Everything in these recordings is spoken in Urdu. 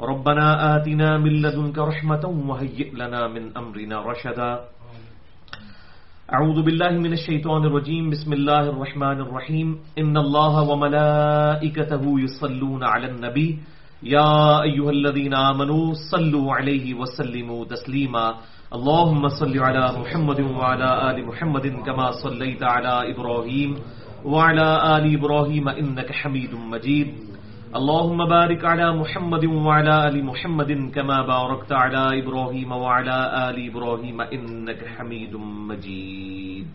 ربنا آتنا من لدنك رحمة وهيئ لنا من أمرنا رشدا. أعوذ بالله من الشيطان الرجيم. بسم الله الرحمن الرحيم. إن الله وملائكته يصلون على النبي. يا أيها الذين آمنوا صلوا عليه وسلموا تسليما. اللهم صل على محمد وعلى آل محمد كما صليت على إبراهيم وعلى آل إبراهيم إنك حميد مجيد. اللهم بارك على محمد وعلى آل محمد كما باركت على إبراهيم وعلى آل إبراهيم إنك حميد مجيد.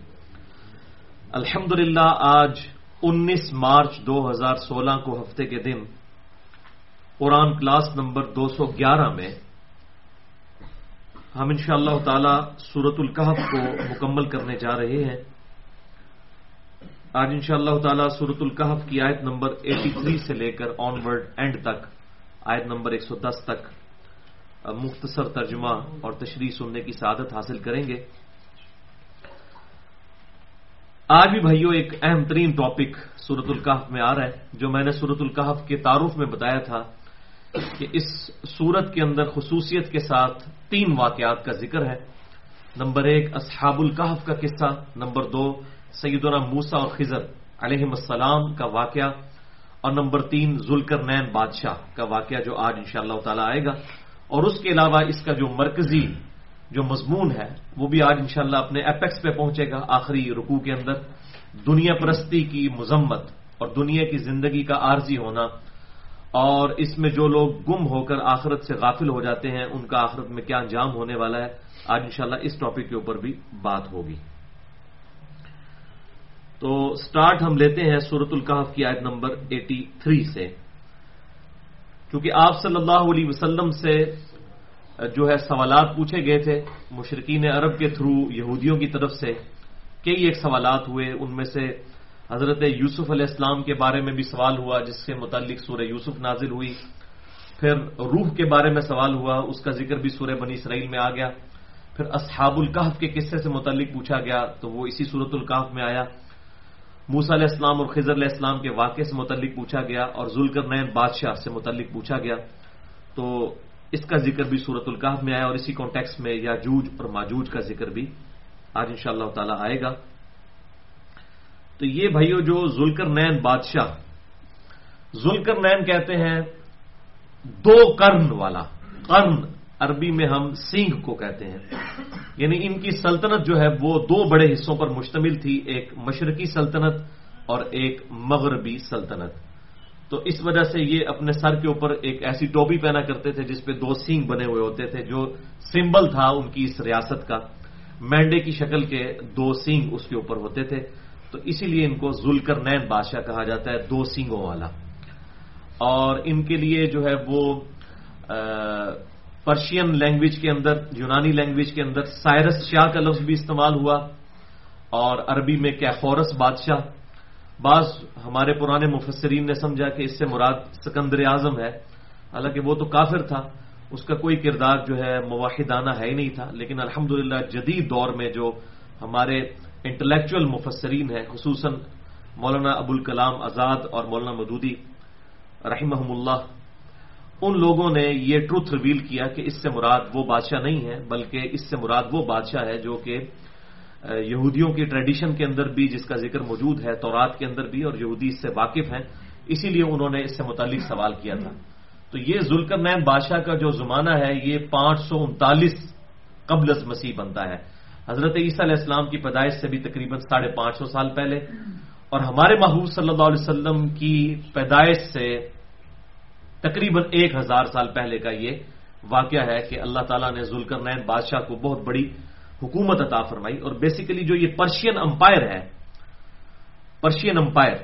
الحمدللہ، آج انیس مارچ دو ہزار سولہ کو ہفتے کے دن، قرآن کلاس نمبر دو سو گیارہ میں ہم انشاءاللہ تعالی سورت القحف کو مکمل کرنے جا رہے ہیں۔ آج انشاءاللہ اللہ تعالی سورت القحف کی آیت نمبر ایٹی تھری سے لے کر آن ورڈ اینڈ تک، آیت نمبر ایک سو دس تک مختصر ترجمہ اور تشریح سننے کی سعادت حاصل کریں گے۔ آج بھی بھائیوں ایک اہم ترین ٹاپک سورت القحف میں آ رہا ہے، جو میں نے سورت القحف کے تعارف میں بتایا تھا کہ اس سورت کے اندر خصوصیت کے ساتھ تین واقعات کا ذکر ہے۔ نمبر ایک اصحاب القحف کا قصہ، نمبر دو سیدنا موسا اور خزر علیہ السلام کا واقعہ اور نمبر تین ذلکر نین بادشاہ کا واقعہ جو آج ان اللہ تعالی آئے گا اور اس کے علاوہ اس کا جو مرکزی جو مضمون ہے وہ بھی آج انشاءاللہ اپنے اپیکس پہ پہنچے گا آخری رکوع کے اندر دنیا پرستی کی مذمت اور دنیا کی زندگی کا عارضی ہونا اور اس میں جو لوگ گم ہو کر آخرت سے غافل ہو جاتے ہیں ان کا آخرت میں کیا انجام ہونے والا ہے، آج انشاءاللہ اس ٹاپک کے اوپر بھی بات ہوگی۔ تو سٹارٹ ہم لیتے ہیں سورت القحف کی آیت نمبر ایٹی تھری سے۔ کیونکہ آپ صلی اللہ علیہ وسلم سے جو ہے سوالات پوچھے گئے تھے مشرقین عرب کے تھرو یہودیوں کی طرف سے کئی ایک سوالات ہوئے، ان میں سے حضرت یوسف علیہ السلام کے بارے میں بھی سوال ہوا، جس سے متعلق سورہ یوسف نازل ہوئی۔ پھر روح کے بارے میں سوال ہوا، اس کا ذکر بھی سورہ بنی اسرائیل میں آ گیا۔ پھر اصحاب القحف کے قصے سے متعلق پوچھا گیا، تو وہ اسی صورت القحف میں آیا۔ موسا علیہ السلام اور خضر علیہ السلام کے واقعے سے متعلق پوچھا گیا اور ذوالکر نین بادشاہ سے متعلق پوچھا گیا۔ تو اس کا ذکر بھی صورت القحف میں آیا اور اسی کانٹیکس میں یاجوج اور ماجوج کا ذکر بھی آج ان شاء اللہ تعالی آئے گا۔ تو یہ بھائیو جو ذلکر نین بادشاہ ذلکر نین کہتے ہیں دو کرن والا کرن عربی میں ہم سینگ کو کہتے ہیں۔ یعنی ان کی سلطنت جو ہے وہ دو بڑے حصوں پر مشتمل تھی، ایک مشرقی سلطنت اور ایک مغربی سلطنت۔ تو اس وجہ سے یہ اپنے سر کے اوپر ایک ایسی ٹوپی پہنا کرتے تھے جس پہ دو سینگ بنے ہوئے ہوتے تھے، جو سمبل تھا ان کی اس ریاست کا۔ مینڈے کی شکل کے دو سینگ اس کے اوپر ہوتے تھے۔ تو اسی لیے ان کو ذلکر نین بادشاہ کہا جاتا ہے، دو سینگوں والا۔ اور ان کے لیے جو ہے وہ پرشین لینگویج کے اندر، یونانی لینگویج کے اندر سائرس شاہ کا لفظ بھی استعمال ہوا اور عربی میں کیخورس بادشاہ۔ بعض ہمارے پرانے مفسرین نے سمجھا کہ اس سے مراد سکندر اعظم ہے۔ حالانکہ وہ تو کافر تھا، اس کا کوئی کردار جو ہے مواحدانہ ہے ہی نہیں تھا۔ لیکن الحمد جدید دور میں جو ہمارے انٹلیکچل مفسرین ہیں، خصوصاً مولانا ابوالکلام آزاد اور مولانا مدودی رحمہ اللہ ان لوگوں نے یہ ٹروتھ ریویل کیا کہ اس سے مراد وہ بادشاہ نہیں ہے، بلکہ اس سے مراد وہ بادشاہ ہے جو کہ یہودیوں کی ٹریڈیشن کے اندر بھی جس کا ذکر موجود ہے، تورات کے اندر بھی اور یہودی اس سے واقف ہیں، اسی لیے انہوں نے اس سے متعلق سوال کیا تھا۔ تو یہ ذلکر نین بادشاہ کا جو زمانہ ہے، یہ پانچ سو انتالیس قبل از مسیح بنتا ہے۔ حضرت عیسیٰ علیہ السلام کی پیدائش سے بھی تقریباً ساڑھے پانچ سو سال پہلے۔ اور ہمارے محبوب صلی اللہ علیہ وسلم کی پیدائش سے تقریباً ایک ہزار سال پہلے کا یہ واقعہ ہے کہ اللہ تعالیٰ نے ذوالکر نین بادشاہ کو بہت بڑی حکومت عطا فرمائی اور بیسیکلی جو یہ پرشین امپائر ہے پرشین امپائر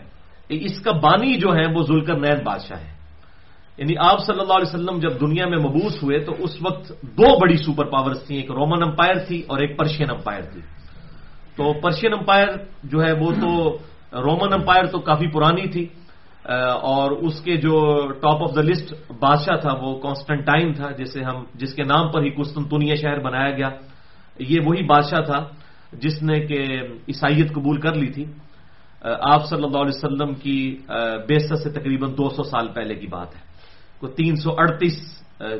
اس کا بانی جو ہے وہ ذوالکر نین بادشاہ ہے یعنی آپ صلی اللہ علیہ وسلم جب دنیا میں مبوس ہوئے تو اس وقت دو بڑی سپر پاورز تھیں، ایک رومن امپائر تھی اور ایک پرشین امپائر تھی۔ تو پرشین امپائر جو ہے وہ تو رومن امپائر تو کافی پرانی تھی۔ اور اس کے جو ٹاپ آف دا لسٹ بادشاہ تھا، وہ کانسٹنٹائن تھا، جسے ہم جس کے نام پر ہی قسطنطنیہ شہر بنایا گیا۔ یہ وہی بادشاہ تھا جس نے کہ عیسائیت قبول کر لی تھی۔ آپ صلی اللہ علیہ وسلم کی بیست سے تقریباً دو سو سال پہلے کی بات ہے۔ کو تین سو اڑتیس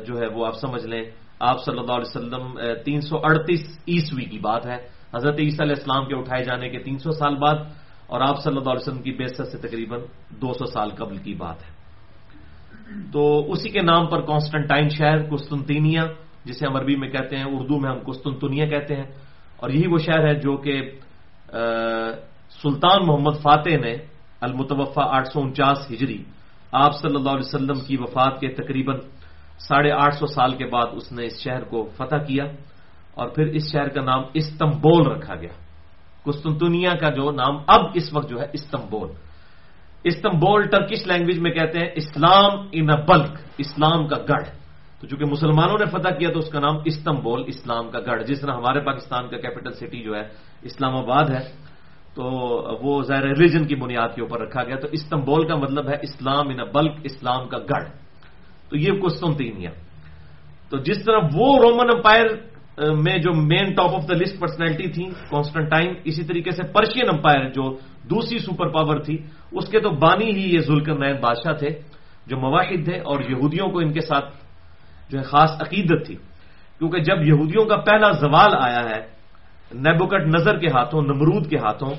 جو ہے وہ آپ سمجھ لیں۔ آپ صلی اللہ علیہ وسلم تین سو اڑتیس عیسوی کی بات ہے۔ حضرت عیسیٰ علیہ السلام کے اٹھائے جانے کے تین سو سال بعد اور آپ صلی اللہ علیہ وسلم کی بیست سے تقریباً دو سو سال قبل کی بات ہے۔ تو اسی کے نام پر کانسٹنٹائن شہر، قسطنطینیہ، جسے ہم عربی میں کہتے ہیں، اردو میں ہم قسطنطنیہ کہتے ہیں۔ اور یہی وہ شہر ہے جو کہ سلطان محمد فاتح نے المتوفا آٹھ سو انچاس ہجری، آپ صلی اللہ علیہ وسلم کی وفات کے تقریباً ساڑھے آٹھ سو سال کے بعد اس نے اس شہر کو فتح کیا۔ اور پھر اس شہر کا نام استمبول رکھا گیا۔ قسطنطنیہ کا جو نام اب اس وقت جو ہے استمبول استمبول ٹرکش لینگویج میں کہتے ہیں اسلام ان ا بلک، اسلام کا گڑھ۔ تو چونکہ مسلمانوں نے فتح کیا تو اس کا نام استمبول اسلام کا گڑھ۔ جس طرح ہمارے پاکستان کا کیپٹل سٹی جو ہے اسلام آباد ہے، تو وہ ظاہر ریلیجن کی بنیاد کے اوپر رکھا گیا۔ تو استنبول کا مطلب ہے اسلام ان بلک، اسلام کا گڑھ۔ تو یہ قسطنطینیہ تو جس طرح وہ رومن امپائر میں جو main top of the list personality تھی کانسٹنٹائن اسی طریقے سے پرشین امپائر جو دوسری سپر پاور تھی، اس کے تو بانی ہی یہ ذلکر نین بادشاہ تھے، جو مواحد تھے اور یہودیوں کو ان کے ساتھ جو ہے خاص عقیدت تھی۔ کیونکہ جب یہودیوں کا پہلا زوال آیا ہے نیبوکٹ نظر کے ہاتھوں، نمرود کے ہاتھوں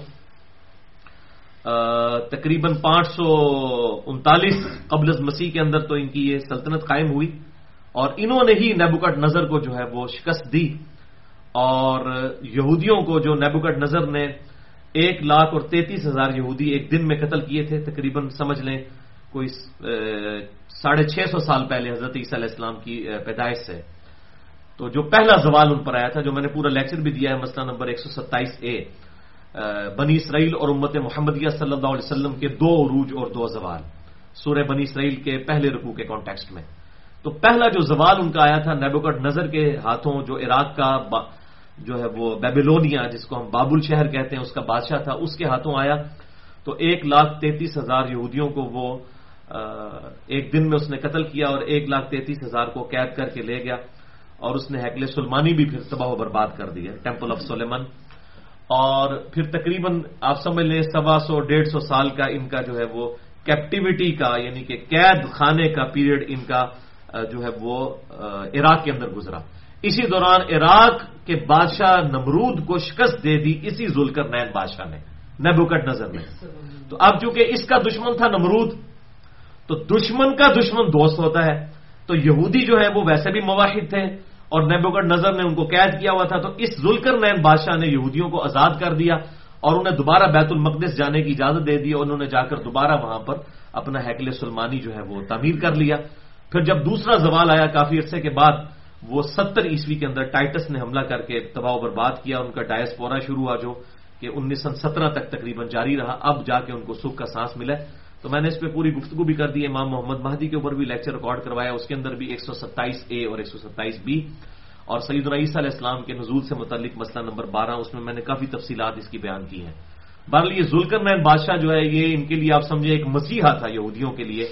تقریباً پانچ سو انتالیس قبل مسیح کے اندر تو ان کی یہ سلطنت قائم ہوئی۔ اور انہوں نے ہی نیبوکٹ نظر کو جو ہے وہ شکست دی اور یہودیوں کو جو نیبوکٹ نظر نے ایک لاکھ اور تینتیس ہزار یہودی ایک دن میں قتل کیے تھے، تقریباً سمجھ لیں کوئی ساڑھے چھ سو سال پہلے حضرت عیسیٰ علیہ السلام کی پیدائش سے۔ تو جو پہلا زوال ان پر آیا تھا، جو میں نے پورا لیکچر بھی دیا ہے، مسئلہ نمبر ایک سو ستائیس اے بنی اسرائیل اور امت محمدیہ صلی اللہ علیہ وسلم کے دو عروج اور دو زوال، سورہ بنی اسرائیل کے پہلے رکوع کے کانٹیکسٹ میں۔ تو پہلا جو زوال ان کا آیا تھا نیبوکٹ نظر کے ہاتھوں جو عراق کا جو ہے وہ بیبیلونیا جس کو ہم بابل شہر کہتے ہیں، اس کا بادشاہ تھا، اس کے ہاتھوں آیا تو ایک لاکھ تینتیس ہزار یہودیوں کو وہ ایک دن میں اس نے قتل کیا اور ایک لاکھ تینتیس ہزار کو قید کر کے لے گیا اور اس نے ہیکل سلمانی بھی پھر تباہ و برباد کر دی ہے ٹیمپل آف سلیمن اور پھر تقریباً آپ سمجھ لیں، سوا سو، ڈیڑھ سو سال کا ان کا جو ہے وہ کیپٹیوٹی کا یعنی کہ قید خانے کا پیریڈ ان کا جو ہے وہ عراق کے اندر گزرا۔ اسی دوران عراق کے بادشاہ نمرود کو شکست دے دی اسی ذلکر نین بادشاہ نے نیبوکٹ نظر میں۔ تو اب چونکہ اس کا دشمن تھا نمرود، تو دشمن کا دشمن دوست ہوتا ہے۔ تو یہودی جو ہے وہ ویسے بھی مواحد تھے اور نیبوکٹ نظر نے ان کو قید کیا ہوا تھا۔ تو اس ذلکر نین بادشاہ نے یہودیوں کو آزاد کر دیا اور انہیں دوبارہ بیت المقدس جانے کی اجازت دے دی اور انہوں نے جا کر دوبارہ وہاں پر اپنا ہیکل سلمانی جو ہے وہ تعمیر کر لیا۔ پھر جب دوسرا زوال آیا کافی عرصے کے بعد، وہ ستر عیسوی کے اندر ٹائٹس نے حملہ کر کے تباہ و برباد کیا، ان کا ڈائس پورا شروع ہوا جو کہ انیس سو سترہ تک تقریباً جاری رہا، اب جا کے ان کو سکھ کا سانس ملا تو میں نے اس پہ پوری گفتگو بھی کر دی، امام محمد مہدی کے اوپر بھی لیکچر ریکارڈ کروایا، اس کے اندر بھی ایک سو ستائیس اے اور ایک سو ستائیس بی۔ اور سعید العیسیٰ علیہ السلام کے نزول سے متعلق مسئلہ نمبر بارہ، اس میں میں نے کافی تفصیلات اس کی بیان کی ہیں۔ بہرحال یہ ذلکر نین بادشاہ جو ہے، یہ ان کے لیے آپ سمجھے ایک مسیحا تھا یہودیوں کے لیے۔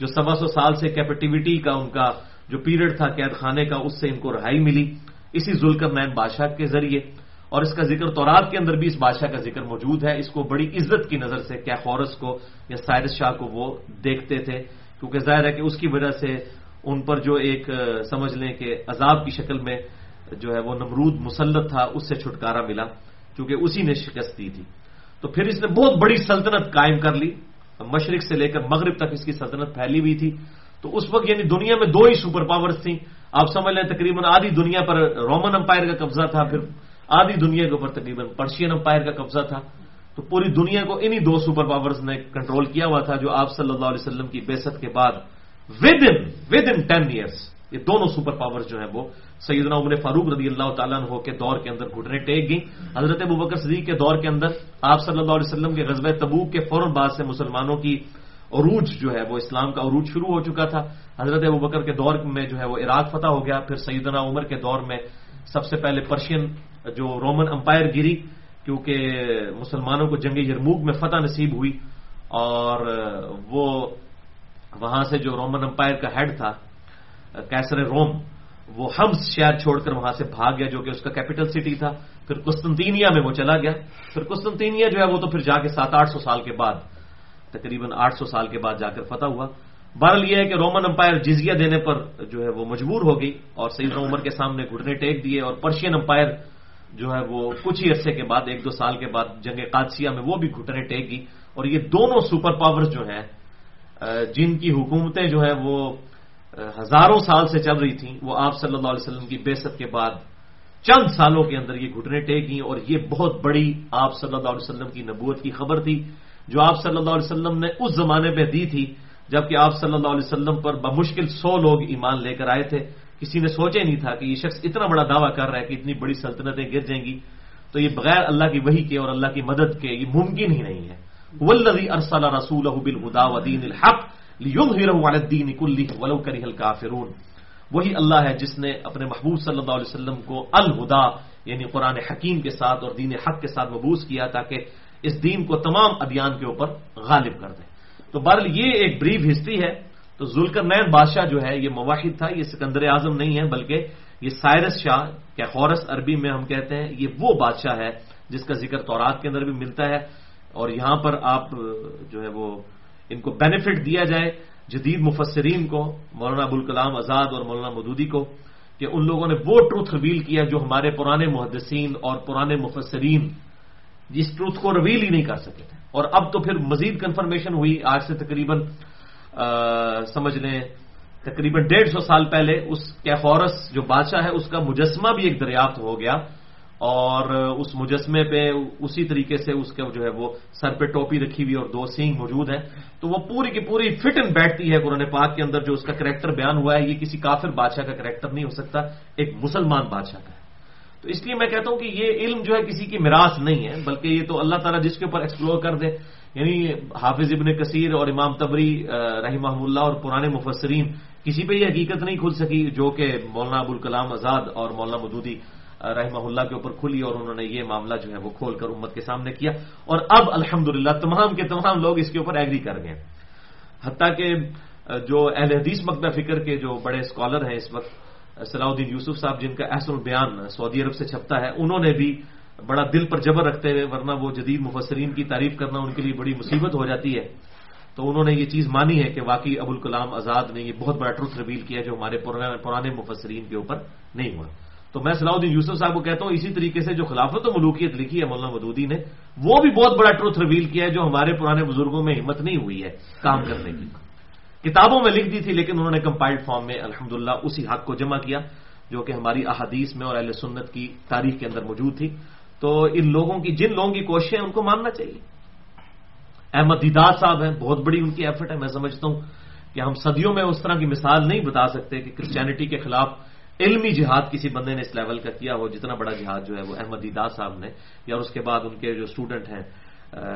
جو سوا سو سال سے کیپٹیوٹی کا ان کا جو پیریڈ تھا قید خانے کا، اس سے ان کو رہائی ملی۔ اسی ذلکر نین بادشاہ کے ذریعے۔ اور اس کا ذکر تورات کے اندر بھی اس بادشاہ کا ذکر موجود ہے۔ اس کو بڑی عزت کی نظر سے کیا خورس کو یا سائرس شاہ کو وہ دیکھتے تھے۔ کیونکہ ظاہر ہے کہ اس کی وجہ سے ان پر جو ایک سمجھ لیں کہ عذاب کی شکل میں جو ہے وہ نمرود مسلط تھا، اس سے چھٹکارا ملا۔ کیونکہ اسی نے شکست دی تھی۔ تو پھر اس نے بہت بڑی سلطنت قائم کر لی۔ مشرق سے لے کر مغرب تک اس کی سلطنت پھیلی ہوئی تھی۔ تو اس وقت یعنی دنیا میں دو ہی سپر پاورز تھیں۔ آپ سمجھ لیں تقریباً آدھی دنیا پر رومن امپائر کا قبضہ تھا، پھر آدھی دنیا کے اوپر تقریباً پرشین امپائر کا قبضہ تھا۔ تو پوری دنیا کو انہی دو سپر پاورز نے کنٹرول کیا ہوا تھا جو آپ صلی اللہ علیہ وسلم کی بےست کے بعد within within ten years یہ دونوں سپر پاور جو ہیں وہ سیدنا عمر فاروق رضی اللہ تعالیٰ عنہ کے دور کے اندر گھٹنے ٹیک گئی حضرت ابو بکر صدیق کے دور کے اندر آپ صلی اللہ علیہ وسلم کے غزب تبوک کے فوراً بعد سے مسلمانوں کی عروج جو ہے وہ اسلام کا عروج شروع ہو چکا تھا۔ حضرت ابو بکر کے دور میں جو ہے وہ عراق فتح ہو گیا۔ پھر سیدنا عمر کے دور میں سب سے پہلے پرشین جو رومن امپائر گری، کیونکہ مسلمانوں کو جنگ یرموک میں فتح نصیب ہوئی۔ اور وہ وہاں سے جو رومن امپائر کا ہیڈ تھا کیسر روم وہ ہمس شہر چھوڑ کر وہاں سے بھاگ گیا جو کہ اس کا کیپٹل سٹی تھا، پھر قسطنطینیہ میں وہ چلا گیا۔ پھر قسطنطینیہ جو ہے وہ تو پھر جا کے سات آٹھ سو سال کے بعد، تقریباً آٹھ سو سال کے بعد جا کر فتح ہوا۔ بہرحال یہ ہے کہ رومن امپائر جزیہ دینے پر جو ہے وہ مجبور ہو گئی اور سیدنا عمر کے سامنے گھٹنے ٹیک دیے اور پرشین امپائر جو ہے وہ کچھ ہی عرصے کے بعد، ایک دو سال کے بعد جنگ قادسیہ میں وہ بھی گھٹنے ٹیک گئی۔ اور یہ دونوں سپر پاور جو ہیں جن کی حکومتیں جو ہے وہ ہزاروں سال سے چل رہی تھیں، وہ آپ صلی اللہ علیہ وسلم کی بےست کے بعد چند سالوں کے اندر یہ گھٹنے ٹیک گئی اور یہ بہت بڑی آپ صلی اللہ علیہ وسلم کی نبوت کی خبر تھی جو آپ صلی اللہ علیہ وسلم نے اس زمانے میں دی تھی جبکہ آپ صلی اللہ علیہ وسلم پر بمشکل سو لوگ ایمان لے کر آئے تھے۔ کسی نے سوچا نہیں تھا کہ یہ شخص اتنا بڑا دعویٰ کر رہا ہے کہ اتنی بڑی سلطنتیں گر جائیں گی۔ تو یہ بغیر اللہ کی وہی کے اور اللہ کی مدد کے یہ ممکن ہی نہیں ہے۔ ولدی ارسل رسول بالہدا ودین الحق۔ الدین کلی ولو کری الکافرون وہی اللہ ہے جس نے اپنے محبوب صلی اللہ علیہ وسلم کو الہدا یعنی قرآن حکیم کے ساتھ اور دین حق کے ساتھ مبوس کیا تاکہ اس دین کو تمام ادیان کے اوپر غالب کر دیں تو بہرحال یہ ایک بریف ہسٹری ہے۔ تو ذوالکر نین بادشاہ جو ہے، یہ مواحد تھا، یہ سکندر اعظم نہیں ہے، بلکہ یہ سائرس شاہ کیا خورس عربی میں ہم کہتے ہیں، یہ وہ بادشاہ ہے جس کا ذکر تورات کے اندر بھی ملتا ہے۔ اور یہاں پر آپ جو ہے وہ ان کو بینیفٹ دیا جائے جدید مفسرین کو، مولانا ابوالکلام آزاد اور مولانا مدودی کو، کہ ان لوگوں نے وہ ٹروتھ ریویل کیا جو ہمارے پرانے محدثین اور پرانے مفسرین جس ٹروتھ کو ریویل ہی نہیں کر سکے تھے۔ اور اب تو پھر مزید کنفرمیشن ہوئی۔ آج سے تقریباً سمجھ لیں، تقریباً ڈیڑھ سو سال پہلے اس کیفورس جو بادشاہ ہے، اس کا مجسمہ بھی ایک دریافت ہو گیا۔ اور اس مجسمے پہ اسی طریقے سے اس کا جو ہے وہ سر پہ ٹوپی رکھی ہوئی اور دو سینگ موجود ہیں۔ تو وہ پوری کی پوری فٹ اینڈ بیٹھتی ہے قرآن پاک کے اندر جو اس کا کریکٹر بیان ہوا ہے۔ یہ کسی کافر بادشاہ کا کریکٹر نہیں ہو سکتا، ایک مسلمان بادشاہ کا ہے۔ تو اس لیے میں کہتا ہوں کہ یہ علم جو ہے کسی کی میراث نہیں ہے، بلکہ یہ تو اللہ تعالیٰ جس کے اوپر ایکسپلور کر دے۔ یعنی حافظ ابن کثیر اور امام تبری رحمہ اللہ اور پرانے مفسرین، کسی پہ یہ حقیقت نہیں کھل سکی جو کہ مولانا ابوالکلام آزاد اور مولانا مدودی رحمہ اللہ کے اوپر کھلی اور انہوں نے یہ معاملہ جو ہے وہ کھول کر امت کے سامنے کیا اور اب الحمد تمام کے تمام لوگ اس کے اوپر ایگری کر گئے حتیٰ کہ جو اہل حدیث مقدہ فکر کے جو بڑے اسکالر ہیں اس وقت صلاح الدین یوسف صاحب جن کا احسن البیان سعودی عرب سے چھپتا ہے، انہوں نے بھی بڑا دل پر جبر رکھتے ہوئے، ورنہ وہ جدید مفسرین کی تعریف کرنا ان کے لیے بڑی مصیبت ہو جاتی ہے۔ تو انہوں نے یہ چیز مانی ہے کہ واقعی ابوالکلام آزاد نے یہ بہت بڑا ٹروتھ ریویل کیا جو ہمارے پرانے مفسرین کے اوپر نہیں ہوا۔ تو میں صلاح الدین یوسف صاحب کو کہتا ہوں، اسی طریقے سے جو خلافت و ملوکیت لکھی ہے مولانا مدودی نے، وہ بھی بہت بڑا ٹروتھ ریویل کیا ہے جو ہمارے پرانے بزرگوں میں ہمت نہیں ہوئی ہے کام کرنے کی۔ کتابوں میں لکھ دی تھی، لیکن انہوں نے کمپائلڈ فارم میں الحمد اسی حق کو جمع کیا، جو کہ ہماری احادیث میں اور اہل سنت کی تاریخ کے اندر موجود تھی۔ تو ان لوگوں کی، جن لوگوں کی کوششیں ان کو ماننا چاہیے۔ احمد دیدار صاحب ہیں، بہت بڑی ان کی ایفرٹ ہے۔ میں سمجھتا ہوں کہ ہم صدیوں میں اس طرح کی مثال نہیں بتا سکتے کہ کرسچینٹی کے خلاف علمی جہاد کسی بندے نے اس لیول کا کیا ہو جتنا بڑا جہاد جو ہے وہ احمد دیدار صاحب نے، یا اس کے بعد ان کے جو اسٹوڈنٹ ہیں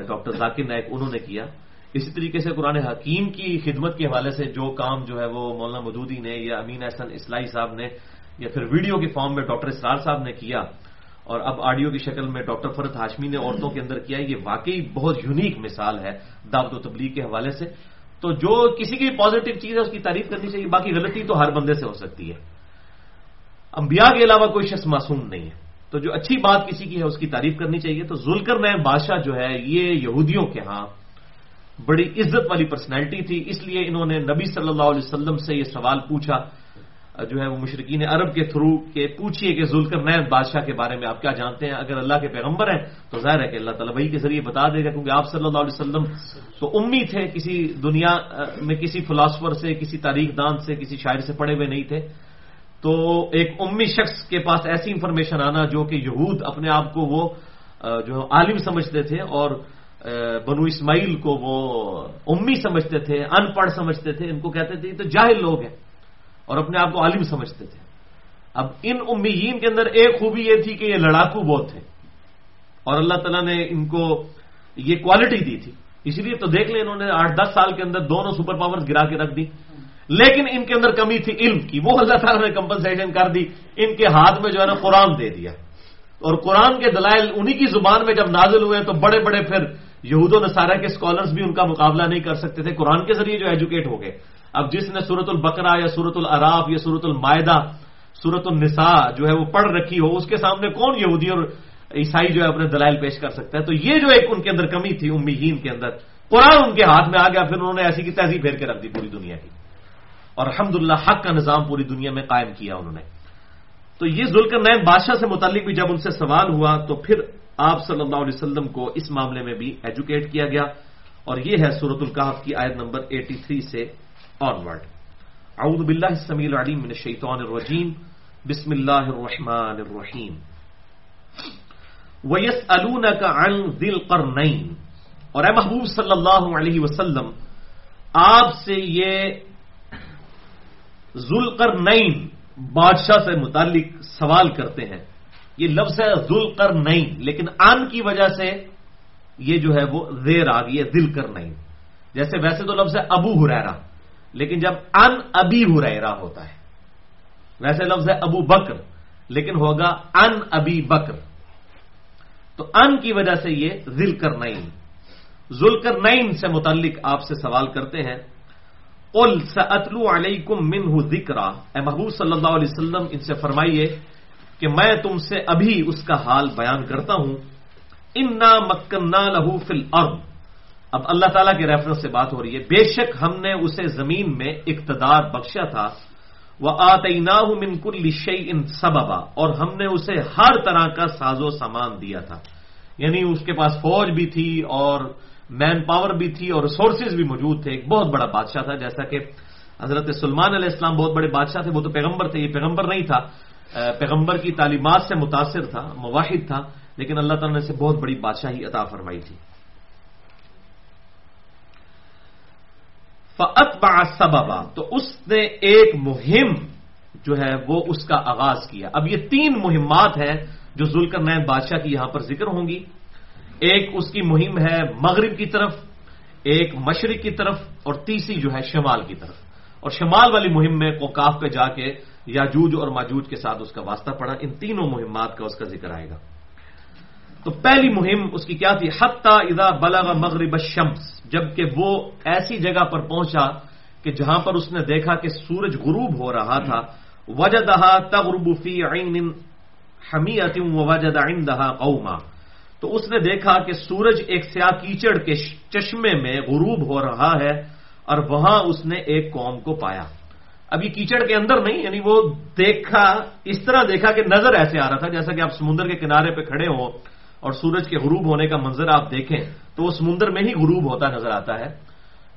ڈاکٹر ذاکر نائک، انہوں نے کیا۔ اسی طریقے سے قرآن حکیم کی خدمت کے حوالے سے جو کام جو ہے وہ مولانا مدودی نے یا امین احسن اسلائی صاحب نے، یا پھر ویڈیو کی فارم میں ڈاکٹر اسرار صاحب نے کیا۔ اور اب آڈیو کی شکل میں ڈاکٹر فرد ہاشمی نے عورتوں کے اندر کیا۔ یہ واقعی بہت یونیک مثال ہے دعوت و تبلیغ کے حوالے سے۔ تو جو کسی کی پازیٹو چیز ہے، اس کی تعریف کرنی چاہیے، باقی غلطی تو ہر بندے سے ہو سکتی ہے۔ انبیاء کے علاوہ کوئی شخص معصوم نہیں ہے۔ تو جو اچھی بات کسی کی ہے، اس کی تعریف کرنی چاہیے۔ تو ذوالکر نئے بادشاہ جو ہے، یہ یہودیوں کے ہاں بڑی عزت والی پرسنالٹی تھی۔ اس لیے انہوں نے نبی صلی اللہ علیہ وسلم سے یہ سوال پوچھا۔ جو ہے، وہ مشرقین عرب کے تھرو کہ پوچھیے کہ ذوالکر نئے بادشاہ کے بارے میں آپ کیا جانتے ہیں؟ اگر اللہ کے پیغمبر ہیں، تو ظاہر ہے کہ اللہ تعالیٰ وہی کے ذریعے بتا دے گا۔ کیونکہ آپ صلی اللہ علیہ وسلم تو امی تھے، کسی دنیا میں کسی فلاسفر سے، کسی تاریخ دان سے، کسی شاعر سے پڑھے ہوئے نہیں تھے۔ تو ایک امی شخص کے پاس ایسی انفارمیشن آنا جو کہ یہود اپنے آپ کو وہ جو عالم سمجھتے تھے اور بنو اسماعیل کو وہ امی سمجھتے تھے، ان پڑھ سمجھتے تھے، ان کو کہتے تھے تو جاہل لوگ ہیں اور اپنے آپ کو عالم سمجھتے تھے۔ اب ان امیین کے اندر ایک خوبی یہ تھی کہ یہ لڑاکو بہت تھے اور اللہ تعالیٰ نے ان کو یہ کوالٹی دی تھی۔ اسی لیے تو دیکھ لیں انہوں نے آٹھ دس سال کے اندر دونوں سپر پاور گرا کے رکھ دی۔ لیکن ان کے اندر کمی تھی علم کی۔ وہ اللہ تعالیٰ نے کمپنسیشن کر دی۔ ان کے ہاتھ میں جو ہے نا قرآن دے دیا۔ اور قرآن کے دلائل انہی کی زبان میں جب نازل ہوئے تو بڑے بڑے پھر یہود و نصارہ کے اسکالرس بھی ان کا مقابلہ نہیں کر سکتے تھے۔ قرآن کے ذریعے جو ایجوکیٹ ہو گئے۔ اب جس نے سورت البقرا یا سورت العراف یا سورت المائدہ سورت النساء جو ہے وہ پڑھ رکھی ہو، اس کے سامنے کون یہودی اور عیسائی جو ہے اپنے دلائل پیش کر سکتا ہے؟ تو یہ جو ایک ان کے اندر کمی تھی، امیین کے اندر۔ قرآن ان کے ہاتھ میں آ گیا، پھر انہوں نے ایسی کی تہذیب پھیر کے رکھ دی پوری دنیا کی۔ اور الحمد حق کا نظام پوری دنیا میں قائم کیا انہوں نے۔ تو یہ ذلکر نئے بادشاہ سے متعلق بھی جب ان سے سوال ہوا تو پھر آپ صلی اللہ علیہ وسلم کو اس معاملے میں بھی ایجوکیٹ کیا گیا۔ اور یہ ہے سورت القاف کی آیت نمبر 83 سے onward اعوذ باللہ السمیع العلیم من الشیطان الرجیم۔ بسم اللہ الرحمن الرحیم۔ وَيَسْأَلُونَكَ عَنْ ذِي الْقَرْنَيْنِ اور اے محبوب صلی اللہ علیہ وسلم، آپ سے یہ ذوالقرنین بادشاہ سے متعلق سوال کرتے ہیں۔ یہ لفظ ہے ذوالقرنین، لیکن آن کی وجہ سے یہ جو ہے وہ زیر آ گئی ہے دل کر نہیں جیسے ویسے تو لفظ ہے ابو ہریرا لیکن جب ان ابی ہریرا ہوتا ہے، ویسے لفظ ہے ابو بکر، لیکن ہوگا ان ابی بکر۔ تو ان کی وجہ سے یہ ذل کر نئی ذل کر سے متعلق آپ سے سوال کرتے ہیں۔ قل سأتلو علیکم منہ ذکرہ اے محبوب صلی اللہ علیہ وسلم، ان سے فرمائیے کہ میں تم سے ابھی اس کا حال بیان کرتا ہوں۔ انا مکنا لہو فل ارب اب اللہ تعالیٰ کے ریفرنس سے بات ہو رہی ہے۔ بے شک ہم نے اسے زمین میں اقتدار بخشا تھا۔ وہ آتی نا من کل ان سببا۔ اور ہم نے اسے ہر طرح کا ساز و سامان دیا تھا۔ یعنی اس کے پاس فوج بھی تھی اور مین پاور بھی تھی اور ریسورسز بھی موجود تھے۔ ایک بہت بڑا بادشاہ تھا، جیسا کہ حضرت سلمان علیہ السلام بہت بڑے بادشاہ تھے، وہ تو پیغمبر تھے، یہ پیغمبر نہیں تھا۔ پیغمبر کی تعلیمات سے متاثر تھا، مواحد تھا، لیکن اللہ تعالیٰ نے اسے بہت بڑی بادشاہی عطا فرمائی تھی۔ فعتبا سببا، تو اس نے ایک مہم جو ہے، وہ اس کا آغاز کیا۔ اب یہ تین مہمات ہیں جو ذلکر نین بادشاہ کی یہاں پر ذکر ہوں گی۔ ایک اس کی مہم ہے مغرب کی طرف، ایک مشرق کی طرف، اور تیسری جو ہے شمال کی طرف۔ اور شمال والی مہم میں کوکاف پہ جا کے یاجوج اور ماجوج کے ساتھ اس کا واسطہ پڑا ان تینوں مہمات کا اس کا ذکر آئے گا۔ تو پہلی مہم اس کی کیا تھی؟ حتہ ادا بلغ مغرب شمس جبکہ وہ ایسی جگہ پر پہنچا کہ جہاں پر اس نے دیکھا کہ سورج غروب ہو رہا تھا۔ وجہ دہا تغرب فی عین حمیت وجد عندها قوما۔ تو اس نے دیکھا کہ سورج ایک سیاہ کیچڑ کے چشمے میں غروب ہو رہا ہے اور وہاں اس نے ایک قوم کو پایا۔ اب یہ کیچڑ کے اندر نہیں یعنی وہ دیکھا، اس طرح دیکھا کہ نظر ایسے آ رہا تھا جیسا کہ آپ سمندر کے کنارے پہ کھڑے ہو اور سورج کے غروب ہونے کا منظر آپ دیکھیں تو وہ سمندر میں ہی غروب ہوتا نظر آتا ہے۔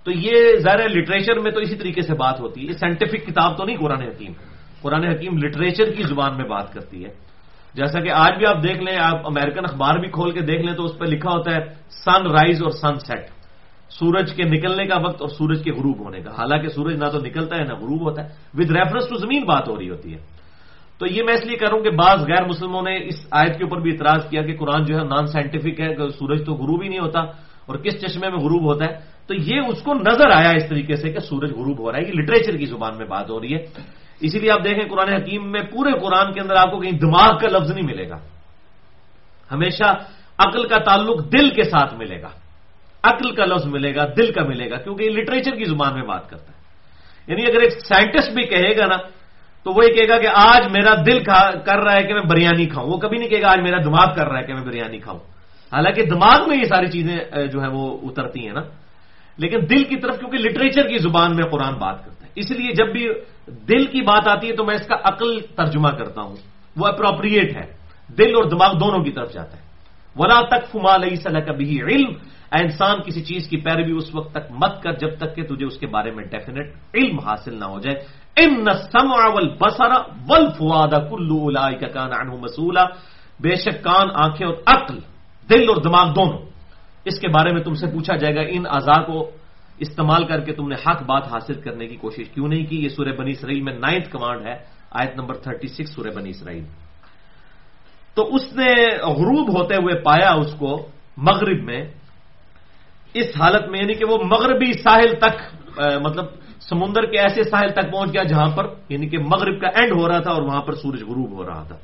تو یہ ظاہر لٹریچر میں تو اسی طریقے سے بات ہوتی ہے۔ یہ سائنٹیفک کتاب تو نہیں قرآن حکیم۔ قرآن حکیم لٹریچر کی زبان میں بات کرتی ہے۔ جیسا کہ آج بھی آپ دیکھ لیں، آپ امریکن اخبار بھی کھول کے دیکھ لیں تو اس پہ لکھا ہوتا ہے سن رائز اور سن سیٹ سورج کے نکلنے کا وقت اور سورج کے غروب ہونے کا۔ حالانکہ سورج نہ تو نکلتا ہے، نہ غروب ہوتا ہے۔ ود ریفرنس ٹو زمین بات ہو رہی ہوتی ہے۔ تو یہ میں اس لیے کروں کہ بعض غیر مسلموں نے اس آیت کے اوپر بھی اعتراض کیا کہ قرآن جو ہے نان سائنٹیفک ہے، کہ سورج تو غروب ہی نہیں ہوتا۔ اور کس چشمے میں غروب ہوتا ہے؟ تو یہ اس کو نظر آیا اس طریقے سے کہ سورج غروب ہو رہا ہے۔ یہ لٹریچر کی زبان میں بات ہو رہی ہے۔ اسی لیے آپ دیکھیں قرآن حکیم میں پورے قرآن کے اندر آپ کو کہیں دماغ کا لفظ نہیں ملے گا۔ ہمیشہ عقل کا تعلق دل کے ساتھ ملے گا۔ عقل کا لفظ ملے گا، دل کا ملے گا، کیونکہ یہ لٹریچر کی زبان میں بات کرتا ہے۔ یعنی اگر ایک سائنٹسٹ بھی کہے گا نا، تو وہ یہ کہے گا کہ آج میرا دل کر رہا ہے کہ میں بریانی کھاؤں۔ وہ کبھی نہیں کہے گا آج میرا دماغ کر رہا ہے کہ میں بریانی کھاؤں۔ حالانکہ دماغ میں یہ ساری چیزیں جو ہے وہ اترتی ہیں نا۔ لیکن دل کی طرف، کیونکہ لٹریچر کی زبان میں قرآن بات کرتا ہے۔ اس لیے جب بھی دل کی بات آتی ہے تو میں اس کا عقل ترجمہ کرتا ہوں۔ وہ اپروپریٹ ہے۔ دل اور دماغ دونوں کی طرف جاتا ہے۔ ولا تک فما لئی صلاح کبھی علم۔ انسان، کسی چیز کی پیروی اس وقت تک مت کر جب تک کہ تجھے اس کے بارے میں ڈیفینیٹ علم حاصل نہ ہو جائے۔ ان سمع والبصر والفؤاد كل اولئک كان بے شک کان، آنکھیں اور عقل، دل اور دماغ دونوں۔ اس کے بارے میں تم سے پوچھا جائے گا، ان اعضاء کو استعمال کر کے تم نے حق بات حاصل کرنے کی کوشش کیوں نہیں کی؟ یہ سورہ بنی اسرائیل میں نائنتھ کمانڈ ہے، آیت نمبر 36 سورہ بنی اسرائیل۔ تو اس نے غروب ہوتے ہوئے پایا اس کو مغرب میں۔ اس حالت میں یعنی کہ وہ مغربی ساحل تک مطلب سمندر کے ایسے ساحل تک پہنچ گیا جہاں پر یعنی کہ مغرب کا اینڈ ہو رہا تھا اور وہاں پر سورج غروب ہو رہا تھا۔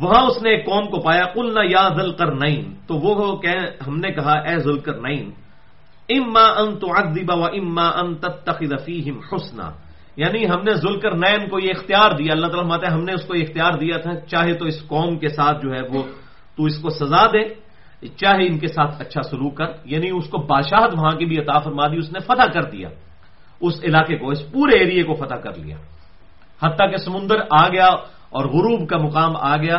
وہاں اس نے ایک قوم کو پایا کل نہ یا ذل کر تو وہ کہ ہم نے کہا، اے ذل کر اما ان تو و اما ان تخیم حسنا۔ یعنی ہم نے ذل کر نین کو یہ اختیار دیا، اللہ تعالیٰ ماتے ہم نے اس کو یہ اختیار دیا تھا، چاہے تو اس قوم کے ساتھ جو ہے وہ تو اس کو سزا دے، چاہے ان کے ساتھ اچھا سلوک کر۔ یعنی اس کو بادشاہت وہاں کی بھی عطا فرما دی، اس نے فتح کر دیا۔ اس علاقے کو، اس پورے ایریے کو فتح کر لیا۔ حتیٰ کہ سمندر آ گیا اور غروب کا مقام آ گیا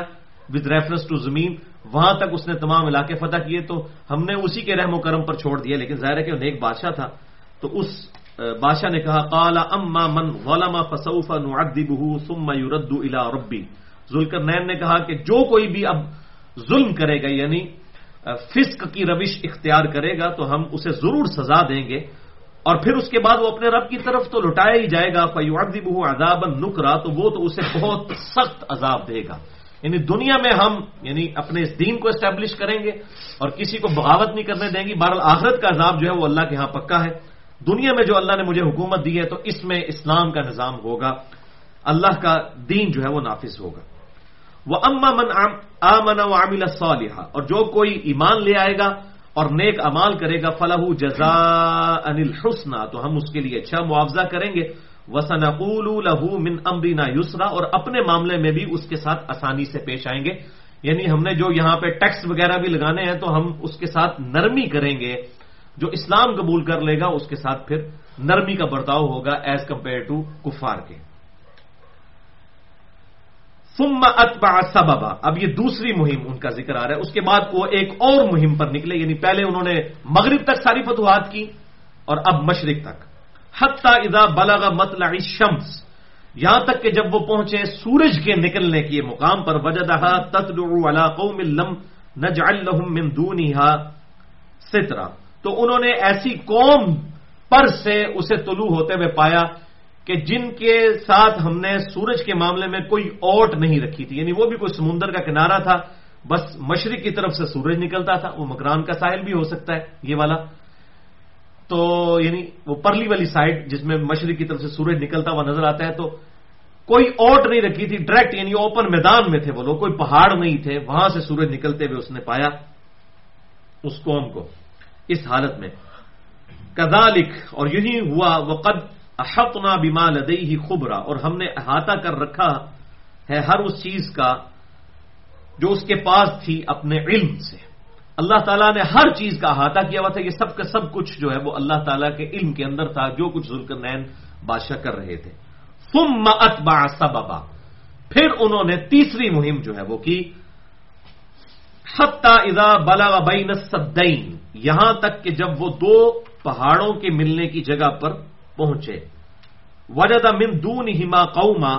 ود ریفرنس ٹو زمین، وہاں تک اس نے تمام علاقے فتح کیے تو ہم نے اسی کے رحم و کرم پر چھوڑ دیا، لیکن ظاہر ہے کہ وہ نیک بادشاہ تھا۔ تو اس بادشاہ نے کہا کالا اما من غلام فسوفا نعدبه ثم يرد الى ربی۔ ذوالکر نین نے کہا کہ جو کوئی بھی اب ظلم کرے گا یعنی فسق کی روش اختیار کرے گا، تو ہم اسے ضرور سزا دیں گے۔ اور پھر اس کے بعد وہ اپنے رب کی طرف تو لٹایا ہی جائے گا فیوادی عذاب نکرا تو وہ تو اسے بہت سخت عذاب دے گا۔ یعنی دنیا میں ہم یعنی اپنے اس دین کو اسٹیبلش کریں گے اور کسی کو بغاوت نہیں کرنے دیں گی بہرحال آخرت کا عذاب جو ہے وہ اللہ کے ہاں پکا ہے۔ دنیا میں جو اللہ نے مجھے حکومت دی ہے، تو اس میں اسلام کا نظام ہوگا۔ اللہ کا دین جو ہے وہ نافذ ہوگا۔ وہ اما من آمن و عامل صالحہ اور جو کوئی ایمان لے آئے گا اور نیک امال کرے گا فلاح جزا انل حسنا تو ہم اس کے لیے اچھا معاوضہ کریں گے۔ وسن لہو من امرینا یسرا اور اپنے معاملے میں بھی اس کے ساتھ آسانی سے پیش آئیں گے۔ یعنی ہم نے جو یہاں پہ ٹیکس وغیرہ بھی لگانے ہیں، تو ہم اس کے ساتھ نرمی کریں گے۔ جو اسلام قبول کر لے گا، اس کے ساتھ پھر نرمی کا برتاؤ ہوگا ایز کمپیئر ٹو کفار کے۔ ثم اتبع سببا۔ اب یہ دوسری مہم ان کا ذکر آ رہا ہے۔ اس کے بعد وہ ایک اور مہم پر نکلے یعنی پہلے انہوں نے مغرب تک ساری فتوحات کی اور اب مشرق تک۔ حتہ اذا بلغ مطلع الشمس، یہاں تک کہ جب وہ پہنچے سورج کے نکلنے کے مقام پر، وجدہا تطلع على قوم لم نجعل لهم من دونها سترا تو انہوں نے ایسی قوم پر سے اسے طلوع ہوتے ہوئے پایا کہ جن کے ساتھ ہم نے سورج کے معاملے میں کوئی اوٹ نہیں رکھی تھی یعنی وہ بھی کوئی سمندر کا کنارہ تھا، بس مشرق کی طرف سے سورج نکلتا تھا، وہ مکران کا ساحل بھی ہو سکتا ہے، یہ والا۔ تو یعنی وہ پرلی والی سائڈ جس میں مشرق کی طرف سے سورج نکلتا ہوا نظر آتا ہے، تو کوئی اوٹ نہیں رکھی تھی ڈائریکٹ یعنی اوپن میدان میں تھے وہ لوگ، کوئی پہاڑ نہیں تھے، وہاں سے سورج نکلتے ہوئے اس نے پایا اس قوم کو۔ اس حالت میں۔ کدالک اور یہی ہوا وہ قد احقنا بما لدیہ خبرا اور ہم نے احاطہ کر رکھا ہے ہر اس چیز کا جو اس کے پاس تھی اپنے علم سے۔ اللہ تعالیٰ نے ہر چیز کا احاطہ کیا ہوا تھا، یہ سب کا سب کچھ جو ہے وہ اللہ تعالیٰ کے علم کے اندر تھا، جو کچھ ذلکر نین بادشاہ کر رہے تھے۔ ثم اتبع سببا پھر انہوں نے تیسری مہم جو ہے وہ کی۔ حتی اذا بلغ بین السدین، یہاں تک کہ جب وہ دو پہاڑوں کے ملنے کی جگہ پر پہنچے۔ وجد من دونہما قوما،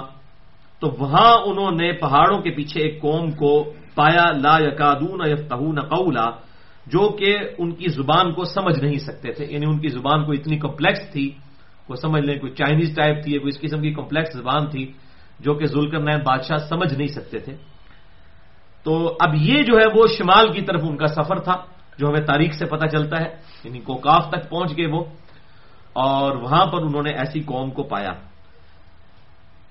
تو وہاں انہوں نے پہاڑوں کے پیچھے ایک قوم کو پایا، لا یکادون یفتہون قولا، جو کہ ان کی زبان کو سمجھ نہیں سکتے تھے۔ یعنی ان کی زبان کو اتنی کمپلیکس تھی وہ سمجھ لیں، کوئی چائنیز ٹائپ تھی کوئی اس قسم کی کمپلیکس زبان تھی، جو کہ ذلکر نین بادشاہ سمجھ نہیں سکتے تھے۔ تو اب یہ جو ہے وہ شمال کی طرف ان کا سفر تھا، جو ہمیں تاریخ سے پتہ چلتا ہے یعنی کوکاف تک پہنچ گئے وہ۔ اور وہاں پر انہوں نے ایسی قوم کو پایا۔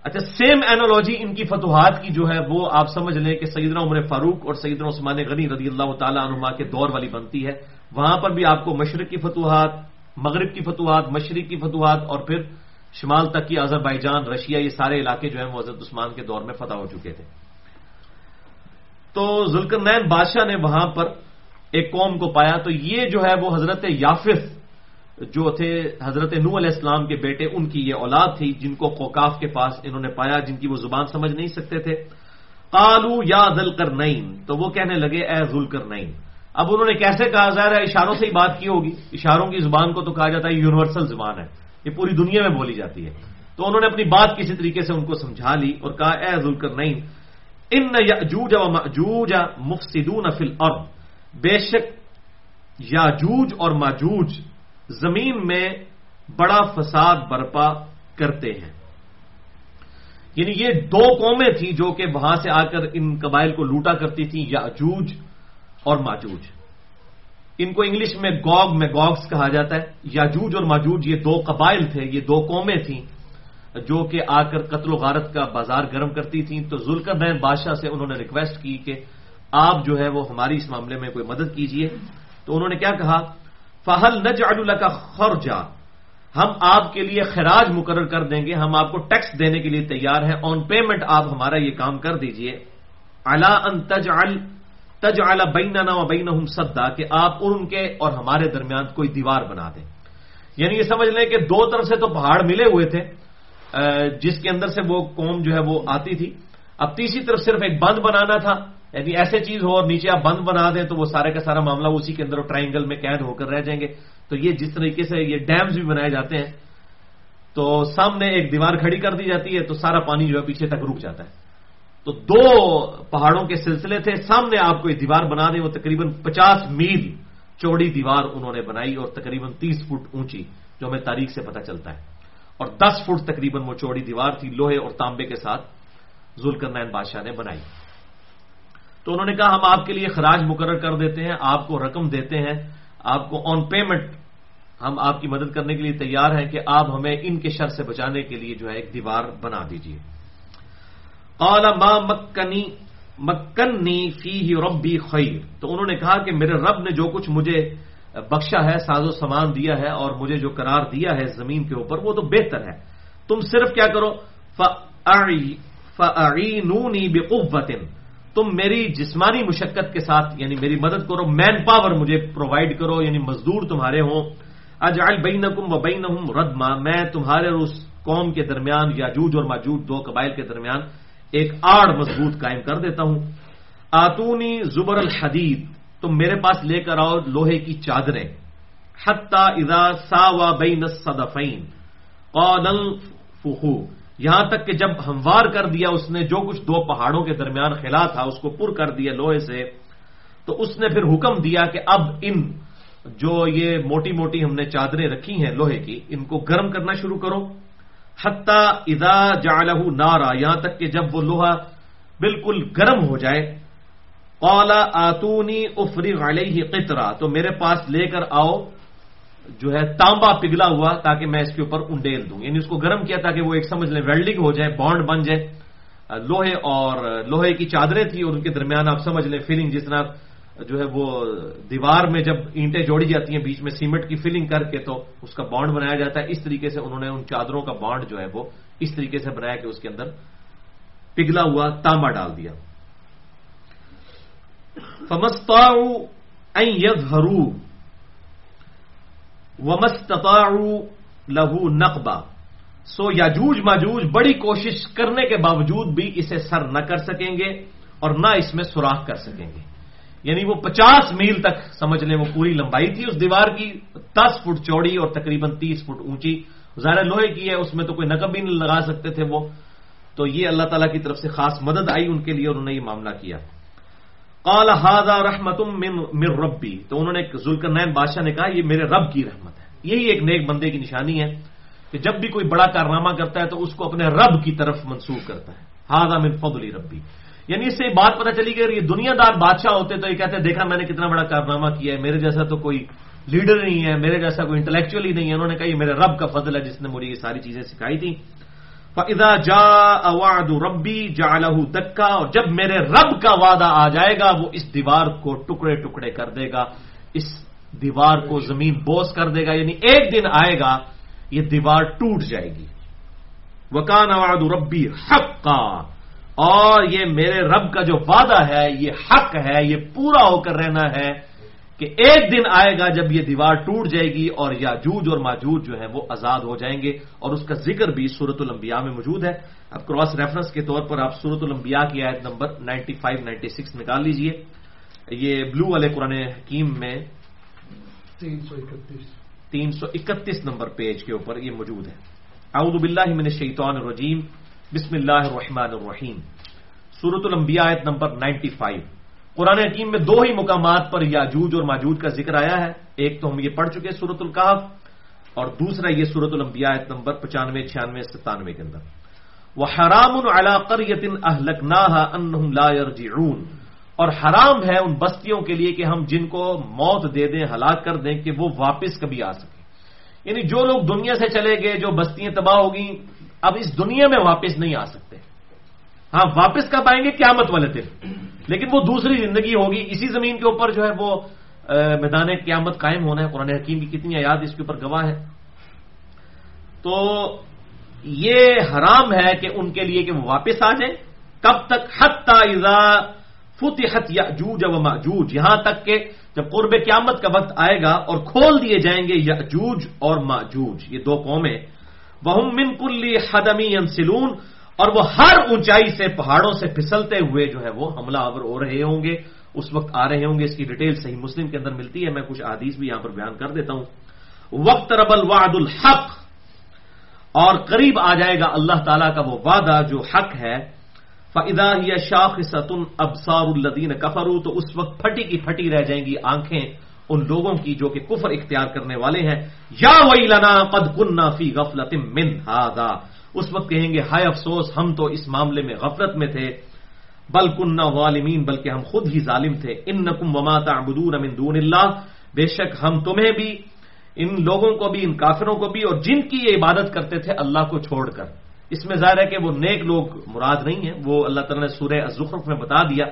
اچھا سیم اینالوجی ان کی فتوحات کی جو ہے، وہ آپ سمجھ لیں کہ سیدنا عمر فاروق اور سیدنا عثمان غنی رضی اللہ تعالیٰ عنما کے دور والی بنتی ہے۔ وہاں پر بھی آپ کو مشرق کی فتوحات، مغرب کی فتوحات، مشرق کی فتوحات اور پھر شمال تک کی اظہر بائی جان رشیا، یہ سارے علاقے جو ہیں، وہ حضرت عثمان کے دور میں فتح ہو چکے تھے۔ تو ذلکر نین بادشاہ نے وہاں پر ایک قوم کو پایا۔ تو یہ جو ہے، وہ حضرت یافف جو تھے حضرت نو علیہ السلام کے بیٹے، ان کی یہ اولاد تھی، جن کو کوکاف کے پاس انہوں نے پایا، جن کی وہ زبان سمجھ نہیں سکتے تھے۔ قالو یا دل کر تو وہ کہنے لگے، اے ذل کر اب انہوں نے کیسے کہا؟ ظاہر ہے اشاروں سے ہی بات کی ہوگی۔ اشاروں کی زبان کو تو کہا جاتا ہے یونیورسل زبان ہے۔ یہ پوری دنیا میں بولی جاتی ہے۔ تو انہوں نے اپنی بات کسی طریقے سے ان کو سمجھا لی اور کہا، اے ذل کر ان یاجوج و ماجوج مفسدون فی الارض۔ بے شک یاجوج اور ماجوج زمین میں بڑا فساد برپا کرتے ہیں۔ یعنی یہ دو قومیں تھیں جو کہ وہاں سے آ کر ان قبائل کو لوٹا کرتی تھیں، یاجوج اور ماجوج۔ ان کو انگلش میں گوگ میں گوگس کہا جاتا ہے۔ یاجوج اور ماجوج یہ دو قبائل تھے، یہ دو قومیں تھیں جو کہ آ کر قتل و غارت کا بازار گرم کرتی تھیں۔ تو ذلکر نین بادشاہ سے انہوں نے ریکویسٹ کی کہ آپ جو ہے وہ ہماری اس معاملے میں کوئی مدد کیجیے۔ تو انہوں نے کیا کہا؟ فہل نج اللہ کا خرجا؟ ہم آپ کے لیے خراج مقرر کر دیں گے، ہم آپ کو ٹیکس دینے کے لیے تیار ہیں، آن پیمنٹ آپ ہمارا یہ کام کر دیجیے۔ اللہ ان تج تج اعلی بین بین سدا، کہ آپ ان کے اور ہمارے درمیان کوئی دیوار بنا دیں۔ یعنی یہ سمجھ لیں کہ دو طرف سے تو پہاڑ ملے ہوئے تھے جس کے اندر سے وہ قوم جو ہے وہ آتی تھی۔ اب تیسری طرف صرف ایک بند بنانا تھا۔ یعنی ایسے چیز ہو اور نیچے آپ بند بنا دیں تو وہ سارے کا سارا معاملہ اسی کے اندر ٹرائنگل میں قید ہو کر رہ جائیں گے۔ تو یہ جس طریقے سے یہ ڈیمز بھی بنائے جاتے ہیں، تو سامنے ایک دیوار کھڑی کر دی جاتی ہے تو سارا پانی جو ہے پیچھے تک رک جاتا ہے۔ تو دو پہاڑوں کے سلسلے تھے، سامنے آپ کو ایک دیوار بنا دیں، وہ تقریباً پچاس میل چوڑی دیوار انہوں نے بنائی اور تقریباً تیس فٹ اونچی، جو ہمیں تاریخ سے پتہ چلتا ہے۔ اور دس فٹ تقریباً وہ چوڑی دیوار تھی، لوہے اور تانبے کے ساتھ ذوالکر بادشاہ نے بنائی۔ تو انہوں نے کہا ہم آپ کے لیے خراج مقرر کر دیتے ہیں، آپ کو رقم دیتے ہیں، آپ کو آن پیمنٹ ہم آپ کی مدد کرنے کے لیے تیار ہیں کہ آپ ہمیں ان کے شر سے بچانے کے لیے جو ہے ایک دیوار بنا دیجیے مکنی مکنی فی ربی خیر تو انہوں نے کہا کہ میرے رب نے جو کچھ مجھے بخشا ہے، ساز و سامان دیا ہے اور مجھے جو قرار دیا ہے زمین کے اوپر، وہ تو بہتر ہے۔ تم صرف کیا کرو؟ فعینونی بقوت تم میری جسمانی مشقت کے ساتھ یعنی میری مدد کرو مین پاور مجھے پرووائڈ کرو یعنی مزدور تمہارے ہوں۔ اجعل بینکم و بینہم ردما، میں تمہارے اور اس قوم کے درمیان، یاجوج اور ماجوج، دو قبائل کے درمیان ایک آڑ مضبوط قائم کر دیتا ہوں۔ آتونی زبر الحدید، تم میرے پاس لے کر آؤ لوہے کی چادریں۔ حتہ اذا سا بین صدفین قانل فخو یہاں تک کہ جب ہموار کر دیا اس نے جو کچھ دو پہاڑوں کے درمیان خلا تھا، اس کو پر کر دیا لوہے سے، تو اس نے پھر حکم دیا کہ اب ان جو یہ موٹی موٹی ہم نے چادریں رکھی ہیں لوہے کی، ان کو گرم کرنا شروع کرو۔ حتہ ادا جالہ نارا، یہاں تک کہ جب وہ لوہا بالکل گرم ہو جائے اولا آتونی افری علیہ قطرا تو میرے پاس لے کر آؤ۔ جو ہے تانبا پگھلا ہوا تاکہ میں اس کے اوپر انڈیل دوں۔ یعنی اس کو گرم کیا تاکہ وہ ایک سمجھ لیں ویلڈنگ ہو جائے، بانڈ بن جائے۔ لوہے اور لوہے کی چادریں تھیں اور ان کے درمیان آپ سمجھ لیں فیلنگ جس طرح جو ہے وہ دیوار میں جب اینٹیں جوڑی جاتی ہیں بیچ میں سیمنٹ کی فلنگ کر کے تو اس کا بانڈ بنایا جاتا ہے۔ اس طریقے سے انہوں نے ان چادروں کا بانڈ جو ہے وہ اس طریقے سے بنایا کہ اس کے اندر پگھلا ہوا تانبا ڈال دیا۔ لہو نقبہ سو یاجوج ماجوج بڑی کوشش کرنے کے باوجود بھی اسے سر نہ کر سکیں گے اور نہ اس میں سوراخ کر سکیں گے۔ یعنی وہ پچاس میل تک، سمجھ لیں وہ پوری لمبائی تھی، اس دیوار کی دس فٹ چوڑی اور تقریباً تیس فٹ اونچی۔ ظاہر لوہے کی ہے، اس میں تو کوئی نقب بھی نہیں لگا سکتے تھے وہ۔ تو یہ اللہ تعالیٰ کی طرف سے خاص مدد آئی ان کے لیے اور انہوں نے یہ معاملہ کیا۔ قال ہاضا رحمتم مر ربی۔ تو انہوں نے ذوالکر نین بادشاہ نے کہا، یہ میرے رب کی رحمت ہے۔ یہی ایک نیک بندے کی نشانی ہے کہ جب بھی کوئی بڑا کارنامہ کرتا ہے تو اس کو اپنے رب کی طرف منسوخ کرتا ہے۔ ہاضا من فضلی ربی۔ یعنی اس سے بات پتہ چلی کہ یہ دنیا دار بادشاہ ہوتے تو یہ کہتے ہیں دیکھا میں نے کتنا بڑا کارنامہ کیا ہے، میرے جیسا تو کوئی لیڈر نہیں ہے، میرے جیسا کوئی انٹلیکچولی نہیں ہے۔ انہوں نے کہا، یہ میرے رب کا فضل ہے، جس نے مجھے یہ ساری چیزیں سکھائی تھی فضا جا اواد ربی جا دکا اور جب میرے رب کا وعدہ آ جائے گا، وہ اس دیوار کو ٹکڑے ٹکڑے کر دے گا، اس دیوار کو زمین بوس کر دے گا یعنی ایک دن آئے گا، یہ دیوار ٹوٹ جائے گی۔ وکان اواد ربی حق کا اور یہ میرے رب کا جو وعدہ ہے، یہ حق ہے، یہ پورا ہو کر رہنا ہے۔ کہ ایک دن آئے گا جب یہ دیوار ٹوٹ جائے گی اور یاجوج اور ماجوج جو ہے وہ آزاد ہو جائیں گے اور اس کا ذکر بھی صورت الانبیاء میں موجود ہے۔ اب کراس ریفرنس کے طور پر آپ صورت الانبیاء کی آیت نمبر 95 96 نکال لیجیے۔ یہ بلو والے قرآن حکیم میں تین سو اکتیس۔ نمبر پیج کے اوپر یہ موجود ہے۔ اعوذ باللہ من الشیطان الرجیم۔ بسم اللہ الرحمن الرحیم۔ سورت الانبیاء آیت نمبر 95 قرآن حکیم میں دو ہی مقامات پر یاجوج اور ماجوج کا ذکر آیا ہے۔ ایک تو ہم یہ پڑھ چکے سورت القاف اور دوسرا یہ سورت الانبیاء آیت نمبر پچانوے، چھیانوے، ستانوے کے اندر۔ وہ حرام قریت اہلکناہا انہم لا يرجعون اور حرام ہے ان بستیوں کے لیے کہ ہم جن کو موت دے دیں، ہلاک کر دیں کہ وہ واپس کبھی آ سکیں۔ یعنی جو لوگ دنیا سے چلے گئے، جو بستیاں تباہ ہوگی اب اس دنیا میں واپس نہیں آ سکتے۔ ہاں واپس کب آئیں گے؟ قیامت والے دن۔ لیکن وہ دوسری زندگی ہوگی۔ اسی زمین کے اوپر جو ہے وہ میدان قیامت قائم ہونا ہے۔ قرآن حکیم کی کتنی یاد اس کے اوپر گواہ ہے تو یہ حرام ہے کہ ان کے لیے کہ وہ واپس آ جائیں۔ کب تک؟ حتی اذا فتحت یاجوج و ماجوج یہاں تک کہ جب قرب قیامت کا وقت آئے گا اور کھول دیے جائیں گے یاجوج اور ماجوج یہ دو قومیں۔ وہ من کلی حدمی انسلون اور وہ ہر اونچائی سے پہاڑوں سے پھسلتے ہوئے جو ہے وہ حملہ آور ہو رہے ہوں گے۔ اس وقت آ رہے ہوں گے۔ اس کی ڈیٹیل صحیح مسلم کے اندر ملتی ہے۔ میں کچھ حدیث بھی یہاں پر بیان کر دیتا ہوں۔ وقت رب الوعد الحق، اور قریب آ جائے گا اللہ تعالیٰ کا وہ وعدہ جو حق ہے۔ فدا یا شاخ ستن ابسار الدین کفرو تو اس وقت پھٹی کی پھٹی رہ جائیں گی آنکھیں ان لوگوں کی جو کہ کفر اختیار کرنے والے ہیں۔ یا وئی لنا قد کنہ فی غفلت من اس وقت کہیں گے، ہائے افسوس، ہم تو اس معاملے میں غفلت میں تھے۔ بل کنہ غالمین بلکہ ہم خود ہی ظالم تھے۔ ان نقم وما تعبدون من دون اللہ۔ بے شک ہم تمہیں بھی، ان لوگوں کو بھی، ان کافروں کو بھی اور جن کی یہ عبادت کرتے تھے، اللہ کو چھوڑ کر۔ اس میں ظاہر ہے کہ وہ نیک لوگ مراد نہیں ہیں۔ وہ اللہ تعالیٰ نے سورہ الزخرف میں بتا دیا۔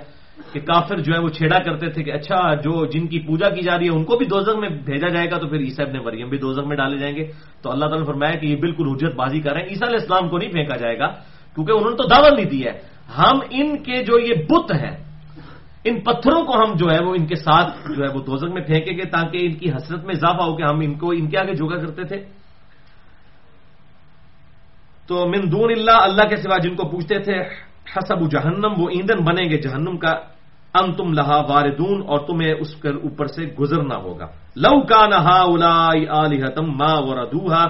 کہ کافر جو ہے وہ چھیڑا کرتے تھے کہ اچھا جو جن کی پوجا کی جا رہی ہے ان کو بھی دوزخ میں بھیجا جائے گا تو پھر عیسیٰ ابن مریم بھی دوزخ میں ڈالے جائیں گے۔ تو اللہ تعالیٰ نے فرمایا کہ یہ بالکل حجت بازی کر رہے ہیں، عیسیٰ علیہ السلام کو نہیں پھینکا جائے گا، کیونکہ انہوں نے تو دعوت نہیں دی ہے۔ ہم ان کے جو یہ بت ہیں، ان پتھروں کو ہم جو ہے وہ ان کے ساتھ جو ہے وہ دوزخ میں پھینکیں گے تاکہ ان کی حسرت میں اضافہ ہو کہ ہم ان کو، ان کے آگے جھوکا کرتے تھے۔ تو من دون اللہ اللہ کے سوا جن کو پوچھتے تھے حسب جہنم، وہ ایندھن بنیں گے جہنم کا۔ ان تم لہا واردون، اور تمہیں اس کے اوپر سے گزرنا ہوگا۔ لو کا نہا الا ماں وردوہا۔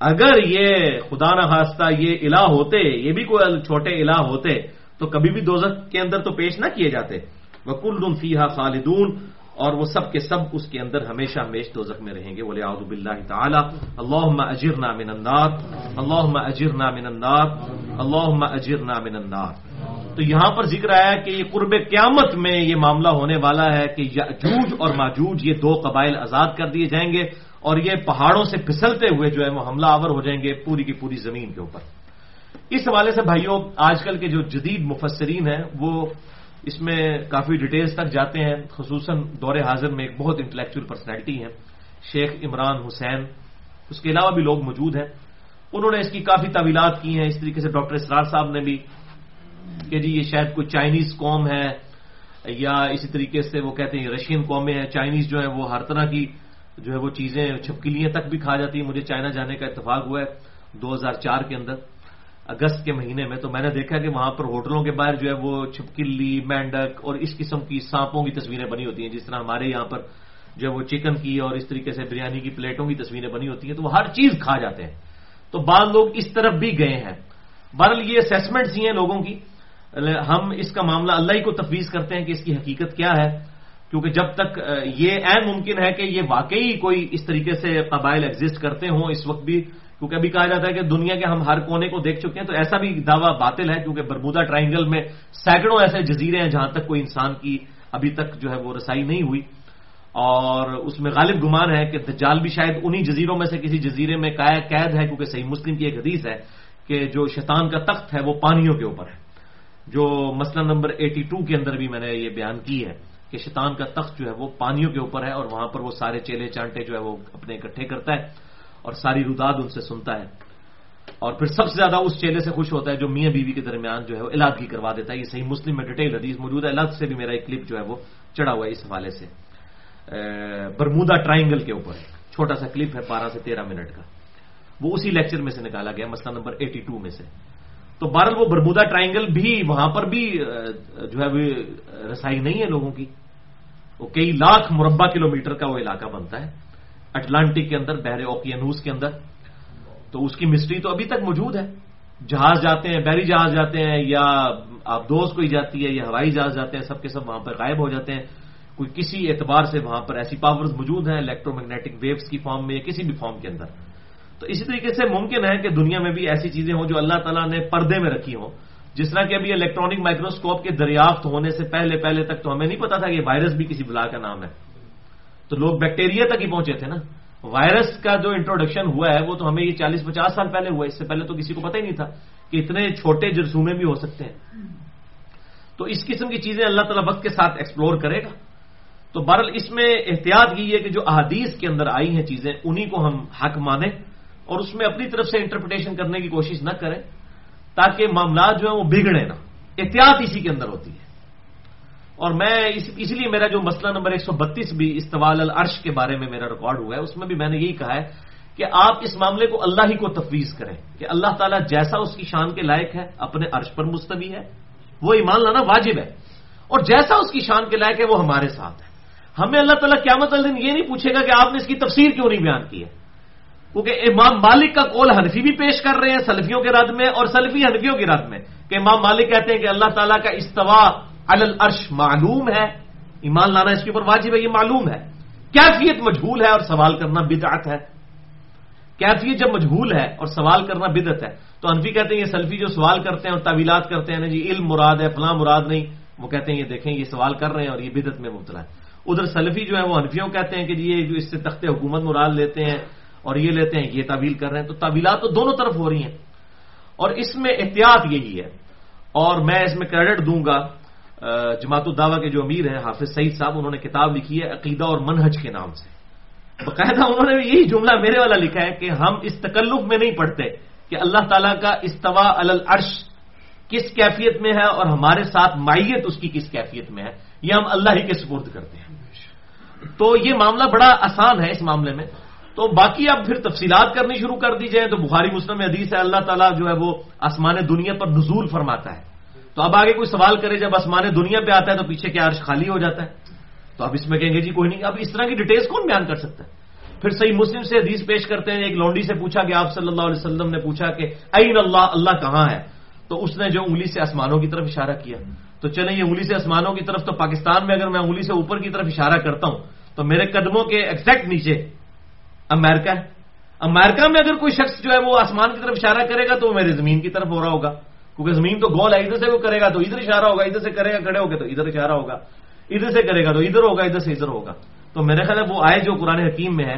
اگر یہ خدا نہ خاصہ یہ الہ ہوتے، یہ بھی کوئی چھوٹے الہ ہوتے، تو کبھی بھی دوزخ کے اندر تو پیش نہ کیے جاتے۔ وہ کل فیحا خالدون۔ اور وہ سب کے سب اس کے اندر ہمیشہ ہمیش دوزخ میں رہیں گے۔ بولے آدب اللہ تعالیٰ۔ اللہ اجر نامن اندار اللہ اجر نامن اندار اللہ اجر نامن اندار تو یہاں پر ذکر آیا کہ یہ قرب قیامت میں یہ معاملہ ہونے والا ہے کہ یاجوج اور ماجوج یہ دو قبائل آزاد کر دیے جائیں گے اور یہ پہاڑوں سے پھسلتے ہوئے جو ہے وہ حملہ آور ہو جائیں گے پوری کی پوری زمین کے اوپر۔ اس حوالے سے بھائیوں آج کل کے جو جدید مفسرین ہیں، وہ اس میں کافی ڈیٹیلز تک جاتے ہیں۔ خصوصاً دور حاضر میں ایک بہت انٹلیکچل پرسنالٹی ہیں۔ شیخ عمران حسین، اس کے علاوہ بھی لوگ موجود ہیں۔ انہوں نے اس کی کافی طویلات کی ہیں۔ اس طریقے سے ڈاکٹر اسرار صاحب نے بھی کہ جی یہ شاید کوئی چائنیز قوم ہے یا اسی طریقے سے وہ کہتے ہیں رشین قومیں ہیں۔ چائنیز جو ہے وہ ہر طرح کی جو ہے وہ چیزیں چھپکلیاں تک بھی کھا جاتی ہیں۔ مجھے چائنا جانے کا اتفاق ہوا ہے۔ دو ہزار چار کے اندر اگست کے مہینے میں تو میں نے دیکھا کہ وہاں پر ہوٹلوں کے باہر جو ہے وہ چھپکلی، مینڈک اور اس قسم کی سانپوں کی تصویریں بنی ہوتی ہیں، جس طرح ہمارے یہاں پر جو ہے وہ چکن کی اور اس طریقے سے بریانی کی پلیٹوں کی تصویریں بنی ہوتی ہیں، تو وہ ہر چیز کھا جاتے ہیں۔ تو بعض لوگ اس طرف بھی گئے ہیں۔ بہرحال یہ اسیسمنٹس ہی ہیں لوگوں کی۔ ہم اس کا معاملہ اللہ ہی کو تفویض کرتے ہیں کہ اس کی حقیقت کیا ہے۔ کیونکہ جب تک، یہ عین ممکن ہے کہ یہ واقعی کوئی اس طریقے سے قبائل ایگزٹ کرتے ہوں، اس وقت بھی کیونکہ ابھی کہا جاتا ہے کہ دنیا کے ہم ہر کونے کو دیکھ چکے ہیں، تو ایسا بھی دعویٰ باطل ہے کیونکہ برمودا ٹرائنگل میں سینکڑوں ایسے جزیرے ہیں جہاں تک کوئی انسان کی ابھی تک جو ہے وہ رسائی نہیں ہوئی۔ اور اس میں غالب گمان ہے کہ دجال بھی شاید انہی جزیروں میں سے کسی جزیرے میں قید ہے، کیونکہ صحیح مسلم کی ایک حدیث ہے کہ جو شیطان کا تخت ہے وہ پانیوں کے اوپر ہے۔ جو مسئلہ نمبر ایٹی ٹو کے اندر بھی میں نے یہ بیان کی ہے کہ شیطان کا تخت جو ہے وہ پانیوں کے اوپر ہے اور وہاں پر وہ سارے چیلے چانٹے جو ہے وہ اپنے اکٹھے کرتا ہے۔ اور ساری روداد ان سے سنتا ہے۔ اور پھر سب سے زیادہ اس چیلے سے خوش ہوتا ہے جو میاں بیوی کے درمیان جو ہے وہ علاقی کروا دیتا ہے۔ یہ صحیح مسلم میں ڈیٹیل حدیث موجود ہے۔ الگ سے بھی میرا ایک کلپ جو ہے وہ چڑھا ہوا ہے اس حوالے سے۔ برمودا ٹرائنگل کے اوپر۔ چھوٹا سا کلپ ہے بارہ سے تیرہ منٹ کا۔ وہ اسی لیکچر میں سے نکالا گیا، مسئلہ نمبر ایٹی ٹو میں سے۔ تو بہرحال وہ برمودا ٹرائنگل بھی وہاں پر بھی جو ہے رسائی نہیں ہے لوگوں کی۔ وہ کئی لاکھ مربع کلو میٹر کا وہ علاقہ بنتا ہے۔ اٹلانٹک کے اندر، بحر اوکیانوس کے اندر۔ تو اس کی مسٹری تو ابھی تک موجود ہے۔ جہاز جاتے ہیں، بحری جہاز جاتے ہیں، یا آپ دوست کوئی جاتی ہے، یا ہوائی جہاز جاتے ہیں، سب کے سب وہاں پر غائب ہو جاتے ہیں۔ کوئی کسی اعتبار سے وہاں پر ایسی پاورز موجود ہیں الیکٹرو میگنیٹک ویوز کی فارم میں یا کسی بھی فارم کے اندر۔ تو اسی طریقے سے ممکن ہے کہ دنیا میں بھی ایسی چیزیں ہوں جو اللہ تعالیٰ نے پردے میں رکھی ہوں۔ جس طرح کہ ابھی الیکٹرانک مائکروسکوپ کے دریافت ہونے سے پہلے پہلے تک تو ہمیں نہیں پتا تھا کہ وائرس بھی کسی بلا کا نام ہے۔ تو لوگ بیکٹیریا تک ہی پہنچے تھے نا۔ وائرس کا جو انٹروڈکشن ہوا ہے، وہ تو ہمیں یہ چالیس پچاس سال پہلے ہوا اس سے پہلے تو کسی کو پتہ ہی نہیں تھا کہ اتنے چھوٹے جرسومے بھی ہو سکتے ہیں۔ تو اس قسم کی چیزیں اللہ تعالیٰ وقت کے ساتھ ایکسپلور کرے گا۔ تو بہرحال اس میں احتیاط کی ہے کہ جو احادیث کے اندر آئی ہیں چیزیں، انہی کو ہم حق مانیں اور اس میں اپنی طرف سے انٹرپریٹیشن کرنے کی کوشش نہ کریں تاکہ معاملات جو ہیں وہ بگڑے نا احتیاط اسی کے اندر ہوتی ہے۔ اور میں اس لیے میرا جو مسئلہ نمبر ایک سو بتیس بھی استوال العرش کے بارے میں میرا ریکارڈ ہوا ہے، اس میں بھی میں نے یہی کہا ہے کہ آپ اس معاملے کو اللہ ہی کو تفویض کریں کہ اللہ تعالیٰ جیسا اس کی شان کے لائق ہے، اپنے عرش پر مستوی ہے، وہ ایمان لانا واجب ہے۔ اور جیسا اس کی شان کے لائق ہے، وہ ہمارے ساتھ ہے۔ ہمیں اللہ تعالیٰ قیامت والے دن یہ نہیں پوچھے گا کہ آپ نے اس کی تفسیر کیوں نہیں بیان کی ہے؟ کیونکہ امام مالک کا کول حنفی بھی پیش کر رہے ہیں، سلفیوں کے رد میں اور سلفی حنفیوں کے رد میں کہ امام مالک کہتے ہیں کہ اللہ تعالیٰ کا استوا الرش معلوم ہے، ایمان لانا اس کے اوپر واجب ہے، یہ معلوم ہے۔ کیفیت مجھول ہے اور سوال کرنا بدعت ہے۔ کیفیت جب مجھول ہے اور سوال کرنا بدت ہے، تو انفی کہتے ہیں یہ سلفی جو سوال کرتے ہیں اور تعویلات کرتے ہیں جی علم مراد ہے، فلاں مراد نہیں۔ وہ کہتے ہیں یہ دیکھیں، یہ سوال کر رہے ہیں اور یہ بدت میں مبتلا ہے۔ ادھر سلفی جو ہے وہ انفیوں کہتے ہیں کہ جی یہ جو اس سے تخت حکومت مراد لیتے ہیں اور یہ لیتے ہیں، یہ تعویل کر رہے ہیں۔ تو تعویلات تو دونوں طرف ہو رہی ہیں۔ اور اس میں احتیاط یہی ہے۔ اور میں اس میں کریڈٹ دوں گا۔ جماعت الدعوہ کے جو امیر ہیں، حافظ سعید صاحب، انہوں نے کتاب لکھی ہے عقیدہ اور منہج کے نام سے۔ باقاعدہ انہوں نے یہی جملہ میرے والا لکھا ہے کہ ہم اس تکلف میں نہیں پڑھتے کہ اللہ تعالیٰ کا استوا العرش کس کیفیت میں ہے اور ہمارے ساتھ مائیت اس کی کس کیفیت میں ہے، یہ ہم اللہ ہی کے سپرد کرتے ہیں۔ تو یہ معاملہ بڑا آسان ہے اس معاملے میں۔ تو باقی اب پھر تفصیلات کرنی شروع کر دی جائیں تو بخاری مسلم حدیث ہے، اللہ تعالیٰ جو ہے وہ آسمان دنیا پر نزول فرماتا ہے۔ تو اب آگے کوئی سوال کرے، جب آسمان دنیا پہ آتا ہے تو پیچھے کیا عرش خالی ہو جاتا ہے؟ تو اب اس میں کہیں گے جی کوئی نہیں، اب اس طرح کی ڈیٹیلس کون بیان کر سکتا ہے؟ پھر صحیح مسلم سے حدیث پیش کرتے ہیں، ایک لونڈی سے پوچھا کہ آپ صلی اللہ علیہ وسلم نے پوچھا کہ این اللہ اللہ کہاں ہے؟ تو اس نے جو انگلی سے آسمانوں کی طرف اشارہ کیا۔ تو چلیں، یہ انگلی سے آسمانوں کی طرف، تو پاکستان میں اگر میں انگلی سے اوپر کی طرف اشارہ کرتا ہوں، تو میرے قدموں کے ایگزیکٹ نیچے امیرکا ہے۔ امیرکا میں اگر کوئی شخص جو ہے وہ آسمان کی طرف اشارہ کرے گا، تو وہ میرے زمین کی طرف ہو رہا ہوگا۔ کیونکہ زمین تو گول ہے، ادھر سے وہ کرے گا تو ادھر اشارہ ہوگا، ادھر سے کرے گا، کھڑے ہو گئے تو ادھر اشارہ ہوگا، ادھر سے کرے گا تو ادھر ہوگا، ادھر سے ادھر ہوگا۔ تو میرے خیال ہے وہ آئے جو قرآن حکیم میں ہے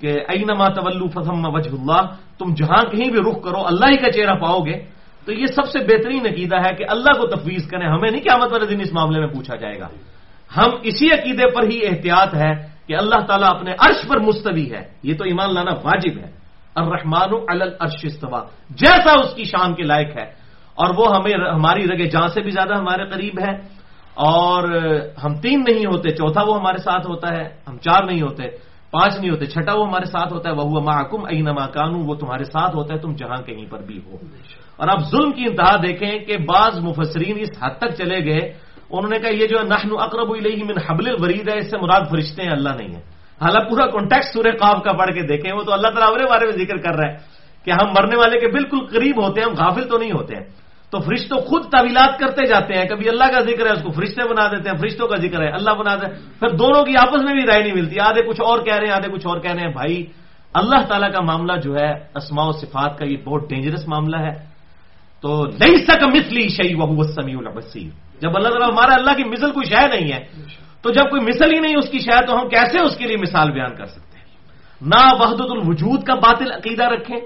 کہ اینما طلو فسم وجہ اللہ، تم جہاں کہیں بھی رخ کرو، اللہ ہی کا چہرہ پاؤ گے۔ تو یہ سب سے بہترین عقیدہ ہے کہ اللہ کو تفویض کریں، ہمیں نہیں قیامت والے دن اس معاملے میں پوچھا جائے گا۔ ہم اسی عقیدے پر ہی احتیاط ہے کہ اللہ تعالیٰ اپنے عرش پر مستوی ہے۔ یہ تو ایمان لانا واجب ہے۔ الرحمن الرش استوا جیسا اس کی شان کے لائق ہے۔ اور وہ ہمیں ہماری رگے جہاں سے بھی زیادہ ہمارے قریب ہے اور ہم تین نہیں ہوتے، چوتھا وہ ہمارے ساتھ ہوتا ہے، ہم چار نہیں ہوتے، پانچ نہیں ہوتے، چھٹا وہ ہمارے ساتھ ہوتا ہے وہ محکم این کانو، وہ تمہارے ساتھ ہوتا ہے، تم جہاں کہیں پر بھی ہو۔ اور اب ظلم کی انتہا دیکھیں کہ بعض مفسرین اس حد تک چلے گئے، انہوں نے کہا یہ جو نحن اقرب الیہ من حبل الورید ہے، اس سے مراد فرشتے ہیں، اللہ نہیں ہے۔ حالانکہ پورا کانٹیکٹ سورہ قاف کا پڑھ کے دیکھیں، وہ تو اللہ تعالیٰ بارے میں ذکر کر رہا ہے کہ ہم مرنے والے کے بالکل قریب ہوتے ہیں، ہم غافل تو نہیں ہوتے ہیں۔ تو فرشتوں خود تعویلات کرتے جاتے ہیں۔ کبھی اللہ کا ذکر ہے، اس کو فرشتے بنا دیتے ہیں، فرشتوں کا ذکر ہے، اللہ بنا دیتے ہیں پھر دونوں کی آپس میں بھی رائے نہیں ملتی۔ آدھے کچھ اور کہہ رہے ہیں، آدھے کچھ اور کہہ رہے ہیں۔ بھائی، اللہ تعالیٰ کا معاملہ جو ہے، اسماء و صفات کا یہ بہت ڈینجرس معاملہ ہے۔ تو نہیں سک مسلی شعی وہ سمیع البصیر جب اللہ تعالیٰ ہمارا اللہ کی مثل کوئی شہ نہیں ہے، تو جب کوئی مثل ہی نہیں اس کی شہ تو ہم کیسے اس کے لیے مثال بیان کر سکتے ہیں؟ نہ وحدت الوجود کا باطل عقیدہ رکھیں۔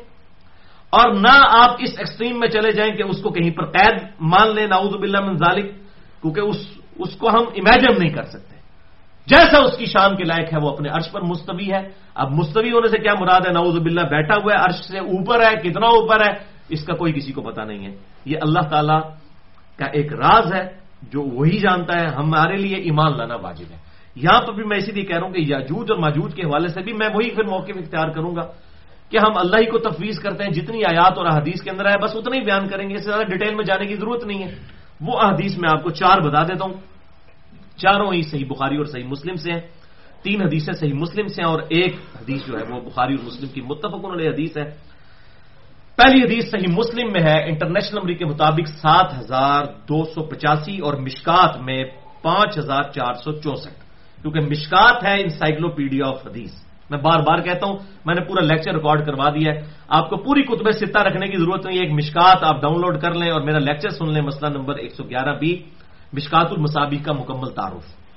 اور نہ آپ اس ایکسٹریم میں چلے جائیں کہ اس کو کہیں پر قید مان لیں ناؤد باللہ من ذالک، کیونکہ اس اس کو ہم امیجن نہیں کر سکتے۔ جیسا اس کی شان کے لائق ہے، وہ اپنے عرش پر مستوی ہے۔ اب مستوی ہونے سے کیا مراد ہے؟ ناؤد باللہ بیٹھا ہوا ہے، عرش سے اوپر ہے، کتنا اوپر ہے؟ اس کا کوئی کسی کو پتا نہیں ہے۔ یہ اللہ تعالی کا ایک راز ہے، جو وہی جانتا ہے، ہمارے لیے ایمان لانا واجب ہے۔ یہاں پر بھی میں اسی لیے کہہ رہا ہوں کہ یاجوج اور ماجوج کے حوالے سے بھی میں وہی پھر موقع اختیار کروں گا۔ کہ ہم اللہ ہی کو تفویض کرتے ہیں، جتنی آیات اور احادیث کے اندر ہے بس اتنا ہی بیان کریں گے، اس سے زیادہ ڈیٹیل میں جانے کی ضرورت نہیں ہے۔ وہ احادیث میں آپ کو چار بتا دیتا ہوں۔ چاروں ہی صحیح بخاری اور صحیح مسلم سے ہیں۔ تین حدیثیں صحیح مسلم سے ہیں اور ایک حدیث جو ہے وہ بخاری اور مسلم کی متفق علیہ حدیث ہے۔ پہلی حدیث صحیح مسلم میں ہے انٹرنیشنل نمبر کے مطابق سات ہزار دو سو پچاسی اور مشکات میں پانچ ہزار چار سو چونسٹھ۔ کیونکہ مشکات ہے انسائکلوپیڈیا آف حدیث۔ میں بار بار کہتا ہوں، میں نے پورا لیکچر ریکارڈ کروا دیا ہے۔ آپ کو پوری کتب ستہ رکھنے کی ضرورت نہیں ہے ایک مشکات آپ ڈاؤن لوڈ کر لیں اور میرا لیکچر سن لیں، مسئلہ نمبر ایک سو گیارہ بی مشکات المسابی کا مکمل تعارف۔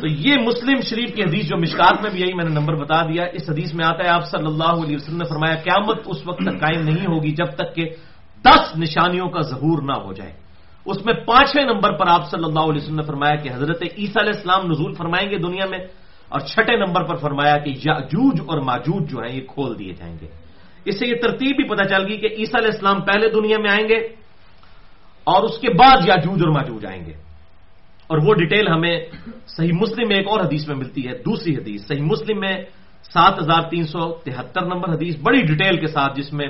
تو یہ مسلم شریف کی حدیث جو مشکات میں بھی یہی میں نے نمبر بتا دیا۔ اس حدیث میں آتا ہے، آپ صلی اللہ علیہ وسلم نے فرمایا، قیامت اس وقت تک قائم نہیں ہوگی جب تک کہ دس نشانیوں کا ظہور نہ ہو جائے۔ اس میں پانچویں نمبر پر آپ صلی اللہ علیہ وسلم نے فرمایا کہ حضرت عیسیٰ علیہ السلام نزول فرمائیں گے دنیا میں اور چھٹے نمبر پر فرمایا کہ یاجوج اور ماجوج جو ہیں یہ کھول دیے جائیں گے۔ اس سے یہ ترتیب بھی پتہ چل گئی کہ عیسیٰ علیہ السلام پہلے دنیا میں آئیں گے اور اس کے بعد یاجوج اور ماجوج آئیں گے۔ اور وہ ڈیٹیل ہمیں صحیح مسلم میں ایک اور حدیث میں ملتی ہے، دوسری حدیث۔ صحیح مسلم میں سات ہزار تین سو تہتر نمبر حدیث، بڑی ڈیٹیل کے ساتھ جس میں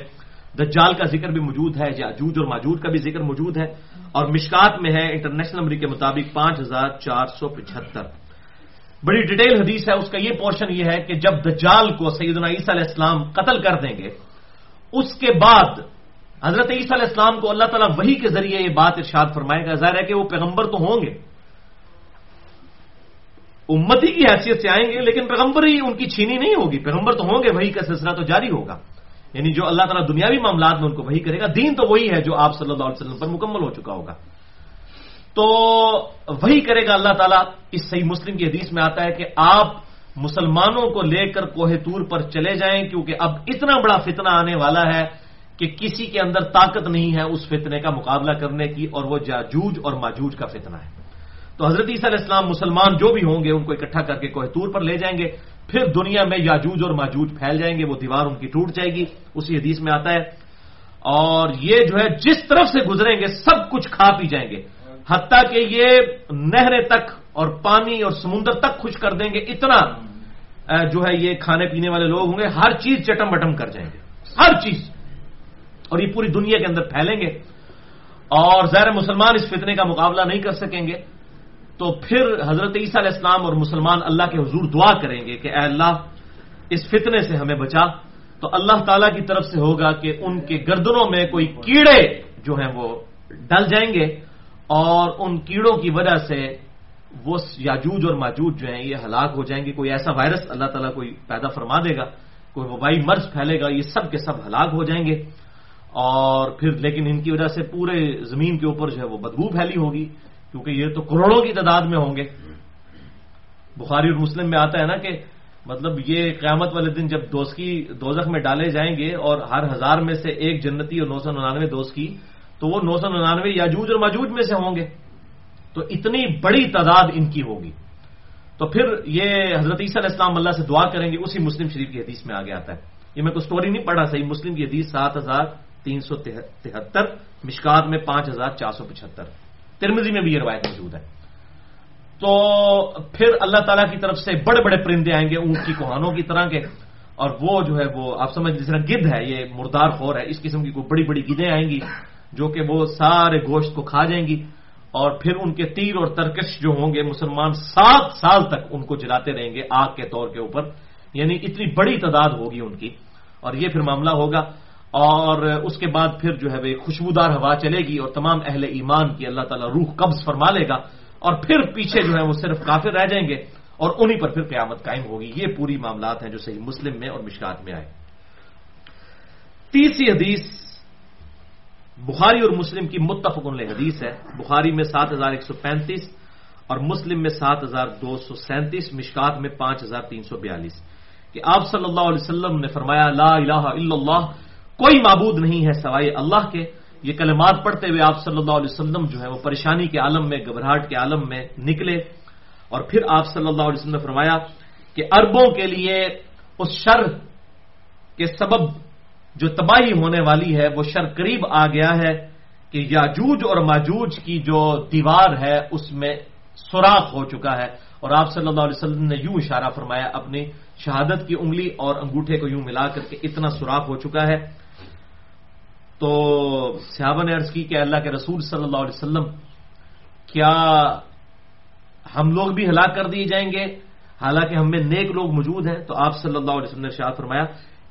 دجال کا ذکر بھی موجود ہے، یاجوج اور ماجوج کا بھی ذکر موجود ہے۔ اور مشکات میں ہے، انٹرنیشنل نمبر کے مطابق پانچ ہزار چار سو پچہتر۔ بڑی ڈیٹیل حدیث ہے، اس کا یہ پورشن یہ ہے کہ جب دجال کو سیدنا عیسیٰ علیہ السلام قتل کر دیں گے، اس کے بعد حضرت عیسیٰ علیہ السلام کو اللہ تعالیٰ وہی کے ذریعے یہ بات ارشاد فرمائے گا۔ ظاہر ہے کہ وہ پیغمبر تو ہوں گے۔ امتی کی حیثیت سے آئیں گے، لیکن پیغمبر ہی ان کی چھینی نہیں ہوگی۔ پیغمبر تو ہوں گے وہی کا سلسلہ تو جاری ہوگا۔ یعنی جو اللہ تعالیٰ دنیاوی معاملات میں ان کو وہی کرے گا، دین تو وہی ہے جو آپ صلی اللہ علیہ وسلم پر مکمل ہو چکا ہوگا۔ تو وہی کرے گا اللہ تعالیٰ۔ اس صحیح مسلم کی حدیث میں آتا ہے کہ آپ مسلمانوں کو لے کر کوہ تور پر چلے جائیں، کیونکہ اب اتنا بڑا فتنہ آنے والا ہے کہ کسی کے اندر طاقت نہیں ہے اس فتنے کا مقابلہ کرنے کی، اور وہ جاجوج اور ماجوج کا فتنہ ہے۔ تو حضرت عیسیٰ علیہ السلام مسلمان جو بھی ہوں گے، ان کو اکٹھا کر کے کوہ تور پر لے جائیں گے۔ پھر دنیا میں یاجوج اور ماجوج پھیل جائیں گے، وہ دیوار ان کی ٹوٹ جائے گی۔ اسی حدیث میں آتا ہے۔ اور یہ جو ہے، جس طرف سے گزریں گے، سب کچھ کھا پی جائیں گے۔ حتیٰ کہ یہ نہریں تک اور پانی اور سمندر تک خوش کر دیں گے، اتنا جو ہے یہ کھانے پینے والے لوگ ہوں گے، ہر چیز چٹم بٹم کر جائیں گے۔ ہر چیز۔ اور یہ پوری دنیا کے اندر پھیلیں گے۔ اور زہر مسلمان اس فتنے کا مقابلہ نہیں کر سکیں گے۔ تو پھر حضرت عیسیٰ علیہ السلام اور مسلمان اللہ کے حضور دعا کریں گے کہ اے اللہ، اس فتنے سے ہمیں بچا۔ تو اللہ تعالی کی طرف سے ہوگا کہ ان کے گردنوں میں کوئی کیڑے جو ہیں وہ ڈل جائیں گے۔ اور ان کیڑوں کی وجہ سے وہ یاجوج اور ماجوج جو ہیں، یہ ہلاک ہو جائیں گے، کوئی ایسا وائرس اللہ تعالیٰ کوئی پیدا فرما دے گا، کوئی وبائی مرض پھیلے گا، یہ سب کے سب ہلاک ہو جائیں گے۔ اور پھر لیکن ان کی وجہ سے پورے زمین کے اوپر جو ہے وہ بدبو پھیلی ہوگی، کیونکہ یہ تو کروڑوں کی تعداد میں ہوں گے۔ بخاری اور مسلم میں آتا ہے نا کہ مطلب یہ قیامت والے دن جب دوستی دوزخ میں ڈالے جائیں گے اور ہر ہزار میں سے ایک جنتی اور نو سو ننانوے دوست کی تو وہ نو سو ننانوے یاجوج اور ماجوج میں سے ہوں گے۔ تو اتنی بڑی تعداد ان کی ہوگی۔ تو پھر یہ حضرت عیسیٰ علیہ السلام اللہ سے دعا کریں گے، اسی مسلم شریف کی حدیث میں آگے آتا ہے۔ یہ میں کوئی سٹوری نہیں پڑھا، صحیح مسلم کی حدیث سات ہزار تین سو تہتر، مشکات میں پانچ ہزار چار سو پچہتر۔ ترمزی میں بھی یہ روایت موجود ہے۔ تو پھر اللہ تعالیٰ کی طرف سے بڑے بڑے پرندے آئیں گے، اونٹ کی کوہانوں کی طرح کے۔ اور وہ جو ہے وہ، آپ سمجھ جس طرح گدھ ہے، یہ مردار خور ہے، اس قسم کی کوئی بڑی بڑی گدیں آئیں گی۔ جو کہ وہ سارے گوشت کو کھا جائیں گی اور پھر ان کے تیر اور ترکش جو ہوں گے مسلمان سات سال تک ان کو جلاتے رہیں گے آگ کے طور کے اوپر یعنی اتنی بڑی تعداد ہوگی ان کی۔ اور یہ پھر معاملہ ہوگا۔ اور اس کے بعد پھر جو ہے وہ خوشبودار ہوا چلے گی اور تمام اہل ایمان کی اللہ تعالیٰ روح قبض فرما لے گا۔ اور پھر پیچھے جو ہے وہ صرف کافر رہ جائیں گے اور انہی پر پھر قیامت قائم ہوگی۔ یہ پوری معاملات ہیں جو صحیح مسلم میں اور مشکات میں آئے۔ تیسری حدیث بخاری اور مسلم کی متفق حدیث ہے۔ بخاری میں سات ہزار ایک سو پینتیس اور مسلم میں سات ہزار دو سو سینتیس، مشکات میں پانچ ہزار تین سو بیالیس۔ کہ آپ صلی اللہ علیہ وسلم نے فرمایا، لا الہ الا اللہ، کوئی معبود نہیں ہے سوائے اللہ کے۔ یہ کلمات پڑھتے ہوئے آپ صلی اللہ علیہ وسلم جو ہے وہ پریشانی کے عالم میں، گھبراہٹ کے عالم میں نکلے۔ اور پھر آپ صلی اللہ علیہ وسلم نے فرمایا کہ اربوں کے لیے اس شر کے سبب جو تباہی ہونے والی ہے، وہ شر قریب آ گیا ہے کہ یاجوج اور ماجوج کی جو دیوار ہے، اس میں سوراخ ہو چکا ہے۔ اور آپ صلی اللہ علیہ وسلم نے یوں اشارہ فرمایا اپنے شہادت کی انگلی اور انگوٹھے کو یوں ملا کر کے اتنا سوراخ ہو چکا ہے۔ تو صحابہ نے عرض کی کہ اللہ کے رسول صلی اللہ علیہ وسلم، کیا ہم لوگ بھی ہلاک کر دیے جائیں گے؟ حالانکہ ہم میں نیک لوگ موجود ہیں۔ تو آپ صلی اللہ علیہ وسلم نے شاہ فرمایا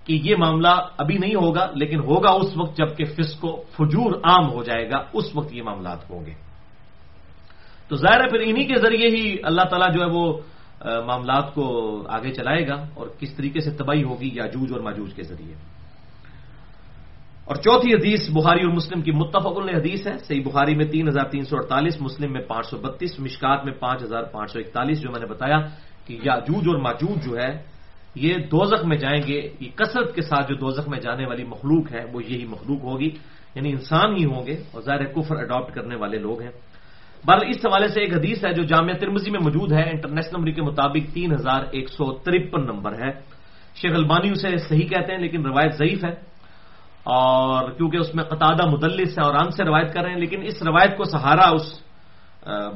کہ یہ معاملہ ابھی نہیں ہوگا، لیکن ہوگا اس وقت جبکہ فسق و فجور عام ہو جائے گا، اس وقت یہ معاملات ہوں گے۔ تو ظاہر ہے پھر انہی کے ذریعے ہی اللہ تعالیٰ جو ہے وہ معاملات کو آگے چلائے گا اور کس طریقے سے تباہی ہوگی یاجوج اور ماجوج کے ذریعے۔ اور چوتھی حدیث بخاری اور مسلم کی متفق حدیث ہے۔ صحیح بخاری میں تین ہزار تین سو اڑتالیس، مسلم میں پانچ سو بتیس، مشکات میں پانچ ہزار پانچ سو اکتالیس، جو میں نے بتایا کہ یاجوج اور ماجوج جو ہے یہ دوزخ میں جائیں گے، یہ کثرت کے ساتھ جو دوزخ میں جانے والی مخلوق ہے وہ یہی مخلوق ہوگی۔ یعنی انسان ہی ہوں گے اور ظاہر کفر اڈاپٹ کرنے والے لوگ ہیں۔ بہرحال اس حوالے سے ایک حدیث ہے جو جامعہ ترمزی میں موجود ہے، انٹرنیشنل نمبر کے مطابق تین ہزار ایک سو ترپن نمبر ہے۔ شیخ البانی اسے صحیح کہتے ہیں لیکن روایت ضعیف ہے۔ اور کیونکہ اس میں قطع مدلس ہے اور عام سے روایت کر رہے ہیں، لیکن اس روایت کو سہارا اس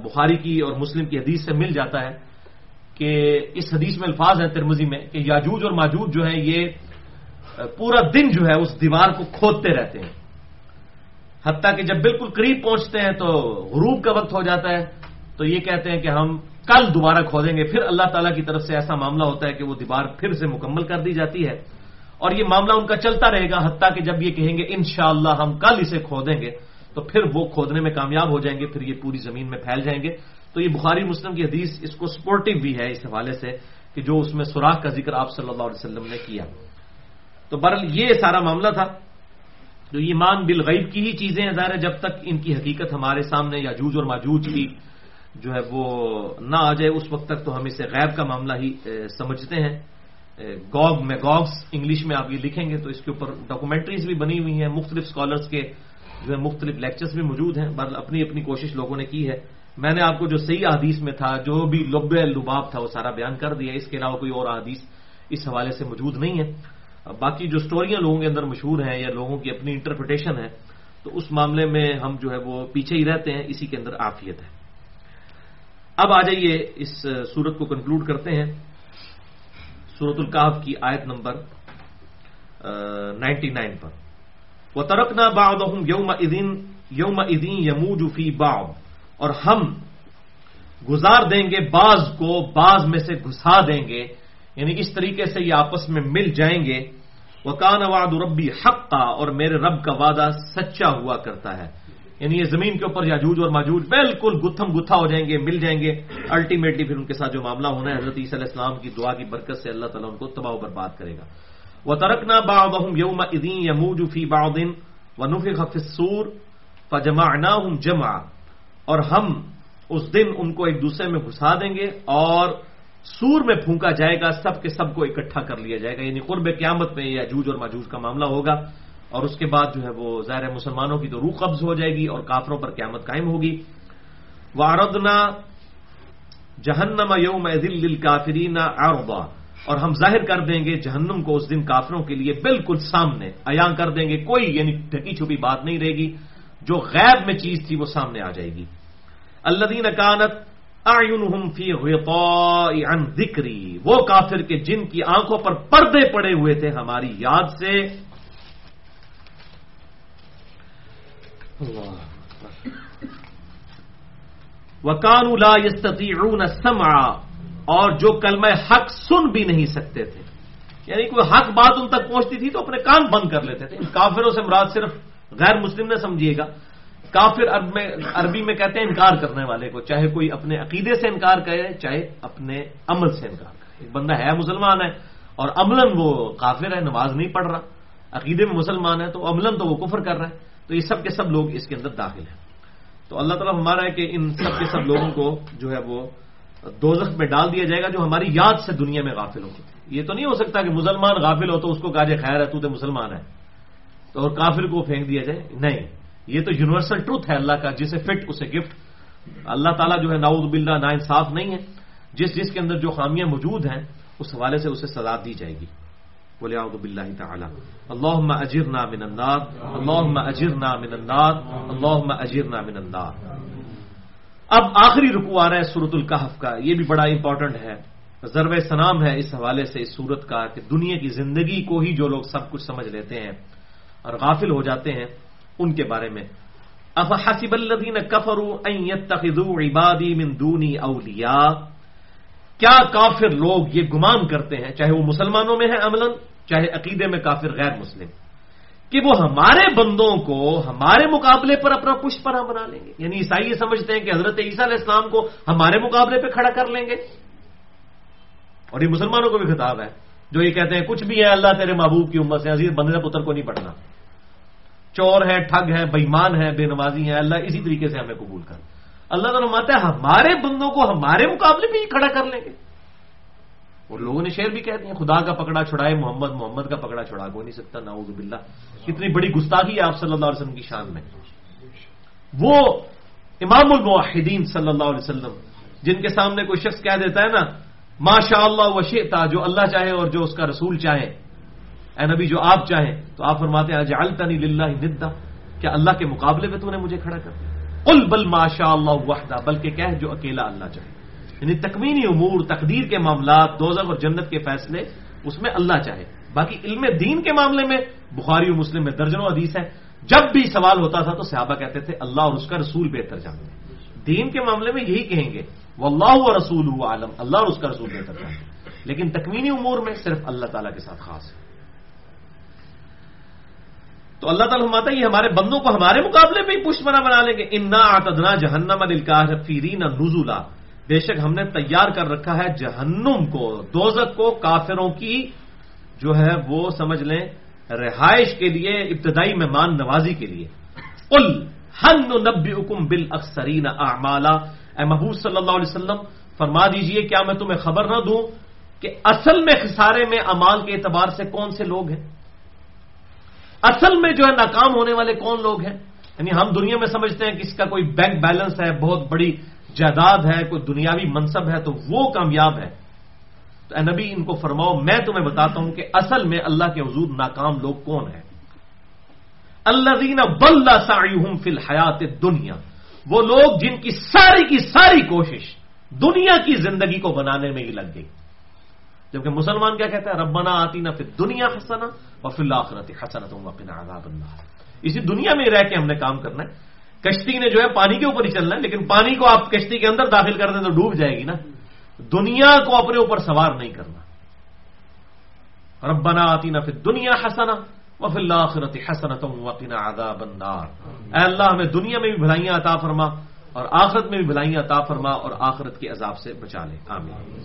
بخاری کی اور مسلم کی حدیث سے مل جاتا ہے۔ کہ اس حدیث میں الفاظ ہیں ترمزی میں کہ یاجوج اور ماجوج جو ہیں یہ پورا دن جو ہے اس دیوار کو کھودتے رہتے ہیں۔ حتیٰ کہ جب بالکل قریب پہنچتے ہیں تو غروب کا وقت ہو جاتا ہے۔ تو یہ کہتے ہیں کہ ہم کل دوبارہ کھودیں گے۔ پھر اللہ تعالیٰ کی طرف سے ایسا معاملہ ہوتا ہے کہ وہ دیوار پھر سے مکمل کر دی جاتی ہے۔ اور یہ معاملہ ان کا چلتا رہے گا۔ حتیٰ کہ جب یہ کہیں گے انشاءاللہ ہم کل اسے کھودیں گے تو پھر وہ کھودنے میں کامیاب ہو جائیں گے۔ پھر یہ پوری زمین میں پھیل جائیں گے۔ تو یہ بخاری مسلم کی حدیث اس کو سپورٹو بھی ہے اس حوالے سے کہ جو اس میں سوراخ کا ذکر آپ صلی اللہ علیہ وسلم نے کیا۔ تو برل یہ سارا معاملہ تھا۔ تو ایمان بالغیب کی ہی چیزیں ہیں، ظاہر ہے جب تک ان کی حقیقت ہمارے سامنے یا جوج اور ماجوج کی جو ہے وہ نہ آ جائے، اس وقت تک تو ہم اسے غیب کا معاملہ ہی سمجھتے ہیں۔ گوگ میں گوگس انگلش میں آپ یہ لکھیں گے تو اس کے اوپر ڈاکومنٹریز بھی بنی ہوئی ہیں۔ مختلف اسکالرس کے جو ہے مختلف لیکچرز بھی موجود ہیں۔ بر اپنی اپنی کوشش لوگوں نے کی ہے۔ میں نے آپ کو جو صحیح حدیث میں تھا، جو بھی لب لباب تھا، وہ سارا بیان کر دیا اس کے علاوہ کوئی اور حدیث اس حوالے سے موجود نہیں ہے۔ باقی جو سٹوریاں لوگوں کے اندر مشہور ہیں یا لوگوں کی اپنی انٹرپریٹیشن ہے تو اس معاملے میں ہم جو ہے وہ پیچھے ہی رہتے ہیں، اسی کے اندر آفیت ہے۔ اب آ جائیے اس سورت کو کنکلوڈ کرتے ہیں۔ سورت القاف کی آیت نمبر نائنٹی نائن پر۔ وہ ترکنا باؤ یوم ادین یوم ادین یموجی باؤ اور ہم گزار دیں گے، بعض کو بعض میں سے گھسا دیں گے یعنی اس طریقے سے یہ آپس میں مل جائیں گے۔ وہ کان واد ربی حق اور میرے رب کا وعدہ سچا ہوا کرتا ہے۔ یعنی یہ زمین کے اوپر یاجوج اور ماجوج بالکل گتھم گتھا ہو جائیں گے، مل جائیں گے۔ الٹیمیٹلی پھر ان کے ساتھ جو معاملہ ہونا ہے، حضرت عیسی علیہ السلام کی دعا کی برکت سے اللہ تعالیٰ ان کو تباہ و برباد کرے گا۔ وہ ترکنا با بہم یوم ادین یموج فی باؤدین و نفی خفصور فجما جمع اور ہم اس دن ان کو ایک دوسرے میں گھسا دیں گے اور سور میں پھونکا جائے گا، سب کے سب کو اکٹھا کر لیا جائے گا۔ یعنی قرب قیامت میں یہ جوج اور ماجوج کا معاملہ ہوگا اور اس کے بعد جو ہے وہ ظاہر مسلمانوں کی تو روح قبض ہو جائے گی اور کافروں پر قیامت قائم ہوگی۔ واردنا جہنم یوم دل کافرین اربا اور ہم ظاہر کر دیں گے جہنم کو اس دن کافروں کے لیے بالکل سامنے ایاں کر دیں گے، کوئی یعنی ڈھکی چھپی بات نہیں رہے گی۔ جو غیب میں چیز تھی وہ سامنے آ جائے گی۔ اللہ دین اکانت فی عن ذکری، وہ کافر کے جن کی آنکھوں پر پردے پڑے ہوئے تھے ہماری یاد سے۔ وکان لا یستطیعون سمع اور جو کلمہ حق سن بھی نہیں سکتے تھے۔ یعنی کوئی حق بات ان تک پہنچتی تھی تو اپنے کان بند کر لیتے تھے۔ کافروں سے مراد صرف غیر مسلم نے سمجھیے گا۔ کافر عرب میں عربی میں کہتے ہیں انکار کرنے والے کو، چاہے کوئی اپنے عقیدے سے انکار کرے، چاہے اپنے عمل سے انکار کرے۔ ایک بندہ ہے، مسلمان ہے، اور عملاً وہ کافر ہے، نماز نہیں پڑھ رہا۔ عقیدے میں مسلمان ہے، تو عملاً تو وہ کفر کر رہا ہے۔ تو یہ سب کے سب لوگ اس کے اندر داخل ہیں۔ تو اللہ تعالیٰ ہمارا ہے کہ ان سب کے سب لوگوں کو جو ہے وہ دوزخ میں ڈال دیا جائے گا، جو ہماری یاد سے دنیا میں غافل ہو یہ تو نہیں ہو سکتا کہ مسلمان غافل ہو تو اس کو کہا جائے، خیر ہے، تو مسلمان ہے۔ تو اور کافر کو پھینک دیا جائے؟ نہیں. یہ تو یونیورسل ٹروتھ ہے اللہ کا، جسے فٹ اسے گفٹ اللہ تعالیٰ جو ہے ناؤد باللہ، نا انصاف نہیں ہے. جس جس کے اندر جو خامیاں موجود ہیں، اس حوالے سے اسے سزا دی جائے گی. بولے اعوذ باللہ تعالی. اللہ اجرنا نام النار. اللہ اجرنا نام النار. اللہ اجرنا نام النار. اب آخری رکو آ رہا ہے سورت القحف کا. یہ بھی بڑا امپورٹنٹ ہے. ضرب سنام ہے اس حوالے سے، اس سورت کا، کہ دنیا کی زندگی کو ہی جو لوگ سب کچھ سمجھ لیتے ہیں اور غافل ہو جاتے ہیں ان کے بارے میں۔ اف حسب الذین کفروا ان يتخذوا عبادی من دونی اولیاء۔ کیا کافر لوگ یہ گمان کرتے ہیں چاہے وہ مسلمانوں میں ہے عملاً، چاہے عقیدے میں کافر غیر مسلم، کہ وہ ہمارے بندوں کو ہمارے مقابلے پر اپنا پشپرا بنا لیں گے؟ یعنی عیسائی یہ سمجھتے ہیں کہ حضرت عیسیٰ علیہ السلام کو ہمارے مقابلے پہ کھڑا کر لیں گے۔ اور یہ مسلمانوں کو بھی خطاب ہے، جو یہ کہتے ہیں، کچھ بھی ہے، اللہ تیرے محبوب کی امت سے، عزیز، بندے پتر کو نہیں پڑھنا چور ہے ٹھگ ہے بےمان ہے بے نمازی ہے اللہ اسی طریقے سے ہمیں قبول کر اللہ تعالیٰ ماتا ہے، ہمارے بندوں کو ہمارے مقابلے میں ہی کھڑا کر لیں گے۔ اور لوگوں نے شعر بھی کہہ دیا، خدا کا پکڑا چھڑائے، محمد محمد کا پکڑا چھڑا کو نہیں سکتا ناؤز باللہ۔ کتنی بڑی گستاخی ہے آپ صلی اللہ علیہ وسلم کی شان میں۔ وہ امام الموحدین صلی اللہ علیہ وسلم، جن کے سامنے کوئی شخص کہہ دیتا ہے نا ماشاء اللہ وشیتا جو اللہ چاہے اور جو اس کا رسول چاہے۔ اے نبی، جو آپ چاہیں، تو آپ فرماتے ہیں جعلتنی للہ ندا۔ کیا اللہ کے مقابلے میں تو نے مجھے کھڑا کر دیا؟ قل بل ماشاء اللہ وحدہ، بلکہ کہہ جو اکیلا اللہ چاہے۔ یعنی تکمینی امور، تقدیر کے معاملات، دوزخ اور جنت کے فیصلے، اس میں اللہ چاہے۔ باقی علم دین کے معاملے میں، بخاری و مسلم میں درجنوں حدیث ہے جب بھی سوال ہوتا تھا تو صحابہ کہتے تھے، اللہ اور اس کا رسول بہتر جانتے دین کے معاملے میں یہی کہیں گے وہ اللہ و رسول عالم اللہ اور اس کا رسول بہتر جانتے لیکن تکمینی امور میں صرف اللہ تعالیٰ کے ساتھ خاص ہے۔ تو اللہ تعالیٰ فرماتا ہے، یہ ہمارے بندوں کو ہمارے مقابلے میں ہی پشمنا بنا لیں گے۔ انا آتدنا جہنم الکافرین نزولا بے شک ہم نے تیار کر رکھا ہے جہنم کو دوزک کو، کافروں کی جو ہے وہ سمجھ لیں، رہائش کے لیے، ابتدائی مہمان نوازی کے لیے۔ قل ہن نبی حکم بل اکثرین اعمالا اے محبوب صلی اللہ علیہ وسلم، فرما دیجیے، کیا میں تمہیں خبر نہ دوں کہ اصل میں خسارے میں امال کے اعتبار سے کون سے لوگ ہیں؟ اصل میں جو ہے ناکام ہونے والے کون لوگ ہیں؟ یعنی ہم دنیا میں سمجھتے ہیں کہ اس کا کوئی بینک بیلنس ہے، بہت بڑی جائیداد ہے، کوئی دنیاوی منصب ہے، تو وہ کامیاب ہے۔ تو اے نبی، ان کو فرماؤ، میں تمہیں بتاتا ہوں کہ اصل میں اللہ کے حضور ناکام لوگ کون ہیں۔ اللہ دین بل فی الحیات دنیا وہ لوگ جن کی ساری کی ساری کوشش دنیا کی زندگی کو بنانے میں ہی لگ گئی۔ جبکہ مسلمان کیا کہتا ہے؟ ربنا آتی نہ پھر دنیا حسنا اور پھر آخرت حسنت عذاب النار۔ اسی دنیا میں رہ کے ہم نے کام کرنا ہے۔ کشتی نے جو ہے پانی کے اوپر ہی چلنا ہے، لیکن پانی کو آپ کشتی کے اندر داخل کر دیں تو ڈوب جائے گی نا۔ دنیا کو اپنے اوپر سوار نہیں کرنا۔ ربنا آتی نہ پھر دنیا حسنا و فی آخرت حسنت وقنا عذاب النار۔ اے اللہ، ہمیں دنیا میں بھی بھلائیاں عطا فرما اور آخرت میں بھی بھلائیاں عطا فرما اور آخرت کے عذاب سے بچا لے۔ آمین۔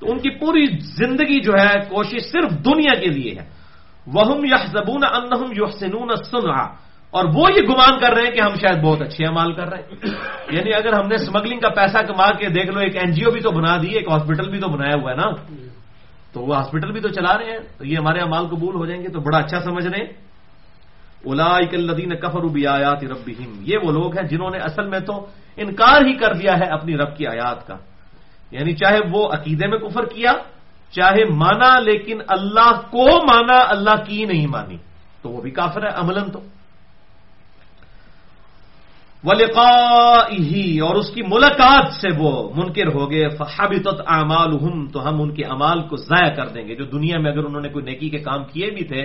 تو ان کی پوری زندگی جو ہے، کوشش صرف دنیا کے لیے ہے۔ وہ یا زبون ان یحسنون سنا اور وہ یہ گمان کر رہے ہیں کہ ہم شاید بہت اچھے امال کر رہے ہیں۔ یعنی اگر ہم نے اسمگلنگ کا پیسہ کما کے دیکھ لو، ایک این جی او بھی تو بنا دی، ایک ہاسپٹل بھی تو بنایا ہوا ہے نا۔ تو وہ ہاسپٹل بھی تو چلا رہے ہیں۔ تو یہ ہمارے امال قبول ہو جائیں گے تو بڑا اچھا سمجھ رہے ہیں۔ الاکلدین کفر بھی آیات رب یہ وہ لوگ ہیں جنہوں نے اصل میں تو انکار ہی کر دیا ہے اپنی رب کی آیات کا۔ یعنی چاہے وہ عقیدے میں کفر کیا، چاہے مانا لیکن اللہ کو مانا، اللہ کی نہیں مانی، تو وہ بھی کافر ہے عملن تو۔ ولقا ہی اور اس کی ملاقات سے وہ منکر ہو گئے۔ فحابت اعمال تو ہم ان کے امال کو ضائع کر دیں گے۔ جو دنیا میں اگر انہوں نے کوئی نیکی کے کام کیے بھی تھے،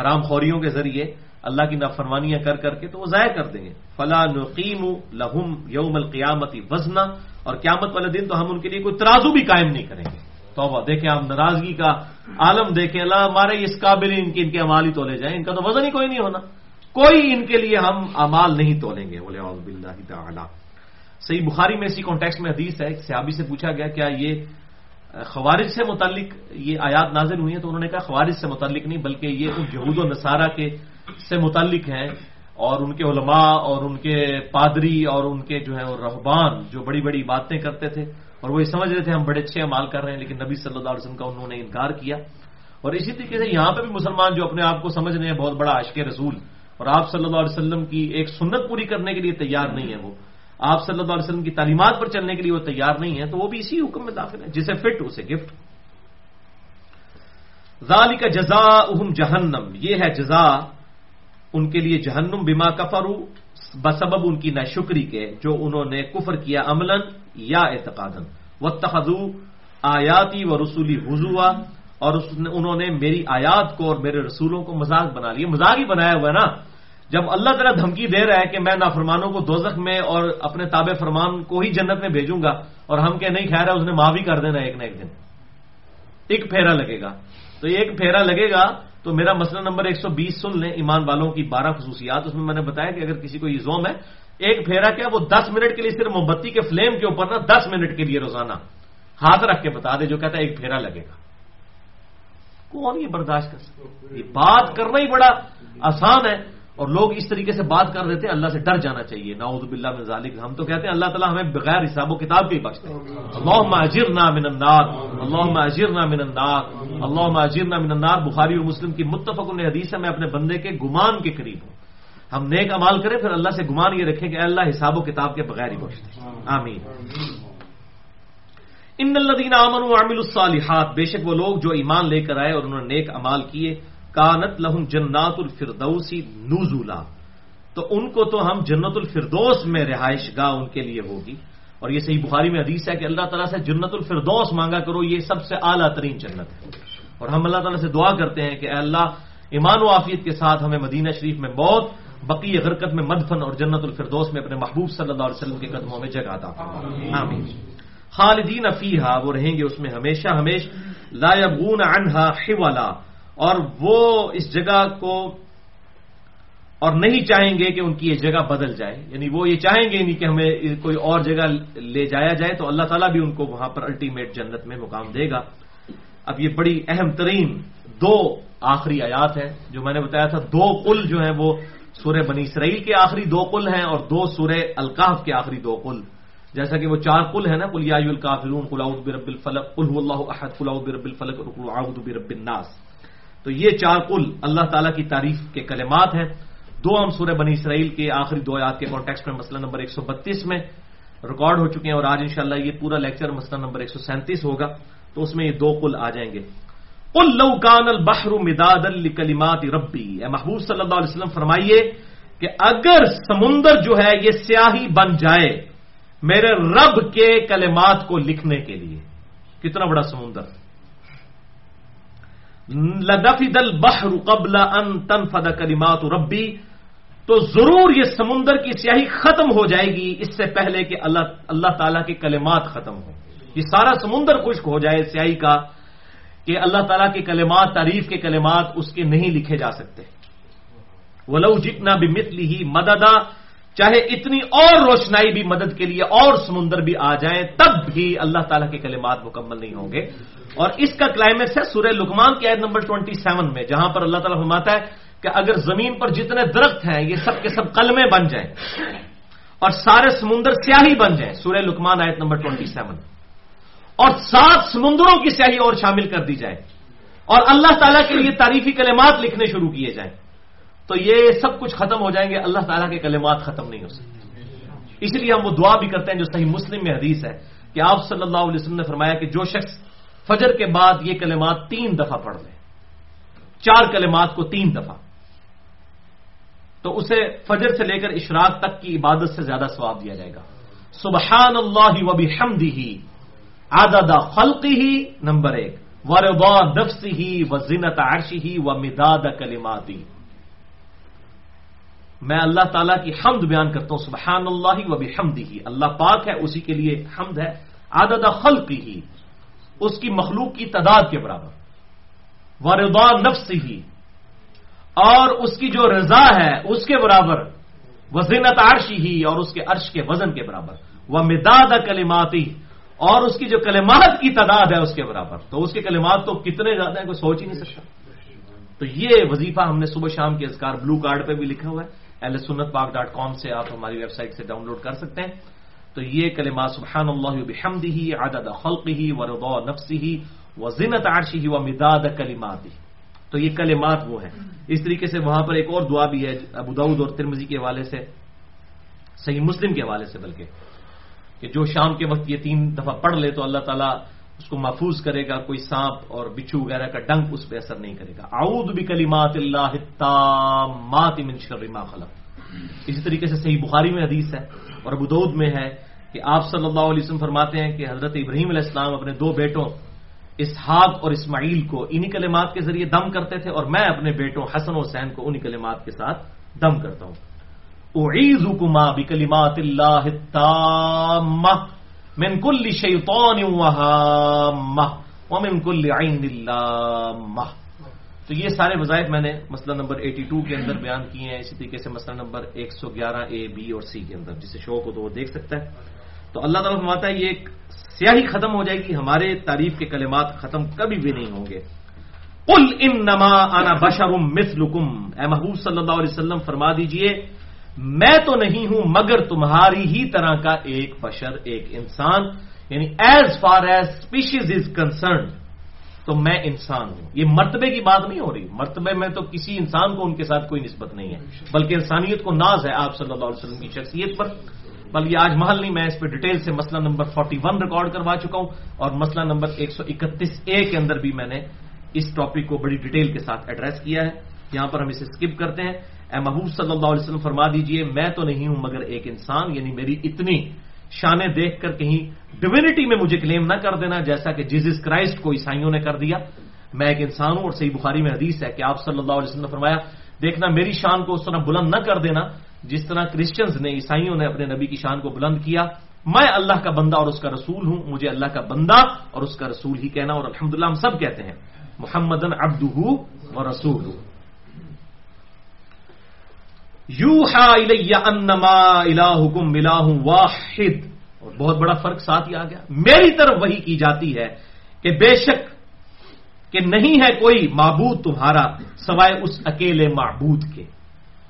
حرام خوریوں کے ذریعے اللہ کی نافرمانیاں کر کر کے تو وہ ضائع کر دیں گے۔ فلاں نقیم لہم یوم القیامتی وزنا اور قیامت والے دن تو ہم ان کے لیے کوئی ترازو بھی قائم نہیں کریں گے۔ توبہ، دیکھیں آپ ناراضگی کا عالم دیکھیں اللہ ہمارے اس قابل ان کے ان کے امال ہی تولے جائیں، ان کا تو وزن ہی کوئی نہیں ہونا۔ کوئی ان کے لیے ہم امال نہیں تولیں گے۔ بولے تعالی۔ صحیح بخاری میں اسی کانٹیکس میں حدیث ہے، ایک سیابی سے پوچھا گیا، کیا یہ خوارج سے متعلق یہ آیات نازل ہوئی ہیں؟ تو انہوں نے کہا خوارج سے متعلق نہیں، بلکہ یہ یہود و نصارہ کے سے متعلق ہیں اور ان کے علماء اور ان کے پادری اور ان کے جو ہے رحبان جو بڑی بڑی باتیں کرتے تھے اور وہ یہ سمجھ رہے تھے ہم بڑے اچھے امال کر رہے ہیں، لیکن نبی صلی اللہ علیہ وسلم کا انہوں نے انکار کیا۔ اور اسی طریقے سے یہاں پہ بھی مسلمان جو اپنے آپ کو سمجھ رہے ہیں، بہت بڑا عشق رسول۔ اور آپ صلی اللہ علیہ وسلم کی ایک سنت پوری کرنے کے لیے تیار نہیں ہے وہ۔ آپ صلی اللہ علیہ وسلم کی تعلیمات پر چلنے کے لیے وہ تیار نہیں ہے تو وہ بھی اسی حکم میں داخل ہے جسے فٹ، اسے گفٹ۔ ذالی کا جزا اہم جہنم، یہ ہے جزا ان کے لیے جہنم بما کفرو بسبب ان کی ناشکری کے، جو انہوں نے کفر کیا عملاً یا اعتقادن و تخذو آیاتی و رسولی حضوا، اور انہوں نے میری آیات کو اور میرے رسولوں کو مذاق بنا لیا۔ مذاق ہی بنایا ہوا ہے نا۔ جب اللہ تعالیٰ دھمکی دے رہا ہے کہ میں نافرمانوں کو دوزخ میں اور اپنے تابع فرمان کو ہی جنت میں بھیجوں گا، اور ہم کہ نہیں خیر ہے اس نے ماں بھی کر دینا ایک نہ ایک دن۔ ایک پھیرا لگے گا۔ تو ایک پھیرا لگے گا تو میرا مسئلہ نمبر ایک سو بیس سن لیں ایمان والوں کی بارہ خصوصیات، اس میں میں نے بتایا کہ اگر کسی کو یہ زوم ہے، ایک پھیرا کیا، وہ دس منٹ کے لیے صرف موم بتی کے فلیم کے اوپر نا دس منٹ کے لیے روزانہ ہاتھ رکھ کے بتا دے، جو کہتا ہے ایک پھیرا لگے گا۔ کون یہ برداشت کر سکتے یہ بات کرنا ہی بڑا آسان ہے۔ اور لوگ اس طریقے سے بات کر رہے تھے، اللہ سے ڈر جانا چاہیے۔ ناؤد باللہ من ذالک، ہم تو کہتے ہیں اللہ تعالیٰ ہمیں بغیر حساب و کتاب کے ہی بخشتے ہیں۔ اللہ اجر من النار اللہ اجر من النار اللہ اجر من النار۔ بخاری اور مسلم کی متفق حدیث ہے، میں اپنے بندے کے گمان کے قریب ہوں۔ ہم نیک امال کریں، پھر اللہ سے گمان یہ رکھیں کہ اللہ حساب و کتاب کے بغیر ہی بخشتے آمین۔ ان الدین امن و عامل الصالحات، بے شک وہ لوگ جو ایمان لے کر آئے اور انہوں نے نیک امال کیے کانت لہم جنات الفردوسی نوزولا تو ان کو تو ہم جنت الفردوس میں رہائش گاہ ان کے لیے ہوگی۔ اور یہ صحیح بخاری میں حدیث ہے کہ اللہ تعالیٰ سے جنت الفردوس مانگا کرو یہ سب سے اعلیٰ ترین جنت ہے۔ اور ہم اللہ تعالیٰ سے دعا کرتے ہیں کہ اے اللہ ایمان و عافیت کے ساتھ ہمیں مدینہ شریف میں بہت بقی غرکت میں مدفن اور جنت الفردوس میں اپنے محبوب صلی اللہ علیہ وسلم کے قدموں میں جگہ تھا آمین۔ خالدین افیحا وہ رہیں گے اس میں ہمیشہ ہمیش لا یبغون عنہا حوالا اور وہ اس جگہ کو اور نہیں چاہیں گے کہ ان کی یہ جگہ بدل جائے۔ یعنی وہ یہ چاہیں گے نہیں کہ ہمیں کوئی اور جگہ لے جایا جائے تو اللہ تعالیٰ بھی ان کو وہاں پر الٹیمیٹ جنت میں مقام دے گا۔ اب یہ بڑی اہم ترین دو آخری آیات ہیں، جو میں نے بتایا تھا، دو قل جو ہیں وہ سورہ بنی اسرائیل کے آخری دو قل ہیں اور دو سورہ القاف کے آخری دو قل۔ جیسا کہ وہ چار قل ہے نا کلیا الکافرون قلاؤد برب الفلق قلح اللہ احد قلاؤد برب الفلق برب الناس۔ تو یہ چار قل اللہ تعالیٰ کی تعریف کے کلمات ہیں۔ دو ہم سورہ بنی اسرائیل کے آخری دو آیات کے کانٹیکس میں، مسئلہ نمبر ایک سو بتیس میں ریکارڈ ہو چکے ہیں اور آج انشاءاللہ یہ پورا لیکچر مسئلہ نمبر ایک سو سینتیس ہوگا۔ تو اس میں یہ دو قل آ جائیں گے۔ قل لو کان البحر مداد لکلمات ربی۔ اے محبوب صلی اللہ علیہ وسلم، فرمائیے کہ اگر سمندر جو ہے یہ سیاہی بن جائے میرے رب کے کلمات کو لکھنے کے لیے، کتنا بڑا سمندر؟ لدفد البحر قبل ان تنفد کلمات ربی، تو ضرور یہ سمندر کی سیاہی ختم ہو جائے گی، اس سے پہلے کہ اللہ اللہ تعالیٰ کے کلمات ختم ہو یہ سارا سمندر خشک ہو جائے سیاہی کا، کہ اللہ تعالیٰ کے کلمات، تعریف کے کلمات اس کے نہیں لکھے جا سکتے۔ ولو جتنا بھی متلی ہی مددا چاہے اتنی اور روشنائی بھی مدد کے لیے اور سمندر بھی آ جائیں، تب بھی اللہ تعالیٰ کے کلمات مکمل نہیں ہوں گے۔ اور اس کا کلائمیکس ہے سورہ لکمان کی عید نمبر ٹوئنٹی سیون میں، جہاں پر اللہ تعالیٰ فرماتا ہے کہ اگر زمین پر جتنے درخت ہیں، یہ سب کے سب قلمیں بن جائیں اور سارے سمندر سیاہی بن جائیں۔ سورہ لکمان آیت نمبر ٹوئنٹی سیون اور سات سمندروں کی سیاہی اور شامل کر دی جائے اور اللہ تعالیٰ کے لیے تعریفی کلمات لکھنے شروع کیے جائیں۔ تو یہ سب کچھ ختم ہو جائیں گے، اللہ تعالیٰ کے کلمات ختم نہیں ہو سکتے۔ اس لیے ہم وہ دعا بھی کرتے ہیں جو صحیح مسلم میں حدیث ہے کہ آپ صلی اللہ علیہ وسلم نے فرمایا کہ جو شخص فجر کے بعد یہ کلمات تین دفعہ پڑھ لے، چار کلمات کو تین دفعہ، تو اسے فجر سے لے کر اشراق تک کی عبادت سے زیادہ ثواب دیا جائے گا۔ سبحان اللہ و بحمدہ ہی آداد خلقی ہی نمبر ایک وربا نفسی ہی و زینت عرشی ہی و مداد کلماتی۔ میں اللہ تعالیٰ کی حمد بیان کرتا ہوں سبحان اللہ و بحمدہ۔ ہی اللہ پاک ہے، اسی کے لیے حمد ہے۔ عدد خلقی ہی اس کی مخلوق کی تعداد کے برابر۔ وردا نفس ہی اور اس کی جو رضا ہے، اس کے برابر۔ وزینت عرشی ہی اور اس کے عرش کے وزن کے برابر۔ وہ مداد کلماتی، اور اس کی جو کلمات کی تعداد ہے، اس کے برابر۔ تو اس کے کلمات تو کتنے زیادہ ہیں، کوئی سوچ ہی نہیں سکتا۔ تو یہ وظیفہ ہم نے صبح شام کے اذکار بلو کارڈ پہ بھی لکھا ہوا ہے۔ ایل سنت پاک ڈاٹ کام سے آپ ہماری ویب سائٹ سے ڈاؤن لوڈ کر سکتے ہیں۔ تو یہ کلمات سبحان اللہ بحمد ہی عدد خلق ہی و رضا نفسی ہی و زینت عرشی ہی و مداد کلمات ہی تو یہ کلمات وہ ہیں۔ اس طریقے سے وہاں پر ایک اور دعا بھی ہے، ابو داود اور ترمزی کے حوالے سے، صحیح مسلم کے حوالے سے، بلکہ کہ جو شام کے وقت یہ تین دفعہ پڑھ لے تو اللہ تعالیٰ اس کو محفوظ کرے گا، کوئی سانپ اور بچھو وغیرہ کا ڈنک اس پہ اثر نہیں کرے گا۔ اعوذ بکلمات اللہ التامات من شر ما خلق۔ اسی طریقے سے صحیح بخاری میں حدیث ہے اور ابودود میں ہے کہ آپ صلی اللہ علیہ وسلم فرماتے ہیں کہ حضرت ابراہیم علیہ السلام اپنے دو بیٹوں اسحاق اور اسماعیل کو انہی کلمات کے ذریعے دم کرتے تھے اور میں اپنے بیٹوں حسن و حسین کو انہی کلمات کے ساتھ دم کرتا ہوں۔ اعیذکما بکلمات اللہ التامہ۔ من کل شیطان وہامہ ومن کل عین اللامہ تو یہ سارے وظائف میں نے مسئلہ نمبر 82 کے اندر بیان کیے ہیں، اسی طریقے سے مسئلہ نمبر 111 اے بی اور سی کے اندر، جسے شوق ہو تو وہ دیکھ سکتا ہے۔ تو اللہ تعالیٰ فرماتا ہے، یہ ایک سیاہی ختم ہو جائے گی، ہمارے تعریف کے کلمات ختم کبھی بھی نہیں ہوں گے۔ قل انما انا بشر مثلکم اے محبوب صلی اللہ علیہ وسلم، فرما دیجیے میں تو نہیں ہوں، مگر تمہاری ہی طرح کا ایک بشر، ایک انسان یعنی as far as species is concern تو میں انسان ہوں۔ یہ مرتبے کی بات نہیں ہو رہی۔ مرتبے میں تو کسی انسان کو ان کے ساتھ کوئی نسبت نہیں ہے۔ بلکہ انسانیت کو ناز ہے آپ صلی اللہ علیہ وسلم کی شخصیت پر۔ بلکہ آج محل نہیں، میں اس پہ ڈیٹیل سے مسئلہ نمبر 41 ریکارڈ کروا چکا ہوں۔ اور مسئلہ نمبر 131 اے کے اندر بھی میں نے اس ٹاپک کو بڑی ڈیٹیل کے ساتھ ایڈریس کیا ہے۔ یہاں پر ہم اسے اسکپ کرتے ہیں۔ اے محبوب صلی اللہ علیہ وسلم فرما دیجیے، میں تو نہیں ہوں مگر ایک انسان یعنی میری اتنی شانیں دیکھ کر کہیں ڈوینٹی میں مجھے کلیم نہ کر دینا، جیسا کہ جیزس کرائسٹ کو عیسائیوں نے کر دیا۔ میں ایک انسان ہوں اور صحیح بخاری میں حدیث ہے کہ آپ صلی اللہ علیہ وسلم نے فرمایا، دیکھنا میری شان کو اس طرح بلند نہ کر دینا، جس طرح کرسچنز نے، عیسائیوں نے اپنے نبی کی شان کو بلند کیا۔ میں اللہ کا بندہ اور اس کا رسول ہوں، مجھے اللہ کا بندہ اور اس کا رسول ہی کہنا، اور الحمدللہ ہم سب کہتے ہیں محمد ابد و رسول یو انما الہکم ملا واحد. اور بہت بڑا فرق ساتھ ہی آ گیا. میری طرف وہی کی جاتی ہے کہ بے شک کہ نہیں ہے کوئی معبود تمہارا سوائے اس اکیلے معبود کے.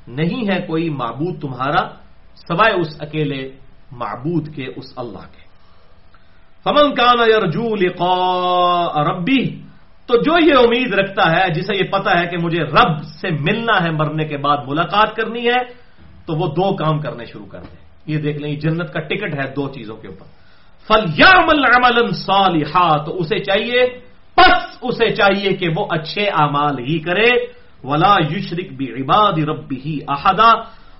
نہیں ہے کوئی معبود تمہارا سوائے اس اکیلے معبود کے، اس اللہ کے. فمن کان یرجو لقاء ربی تو جو یہ امید رکھتا ہے، جسے یہ پتا ہے کہ مجھے رب سے ملنا ہے مرنے کے بعد ملاقات کرنی ہے، تو وہ دو کام کرنے شروع کر دے۔ یہ دیکھ لیں جنت کا ٹکٹ ہے دو چیزوں کے اوپر۔ فل یامل عمل صالحا، تو اسے چاہیے، بس اسے چاہیے کہ وہ اچھے اعمال ہی کرے۔ ولا یشرک بھی عباد رب ہی احدا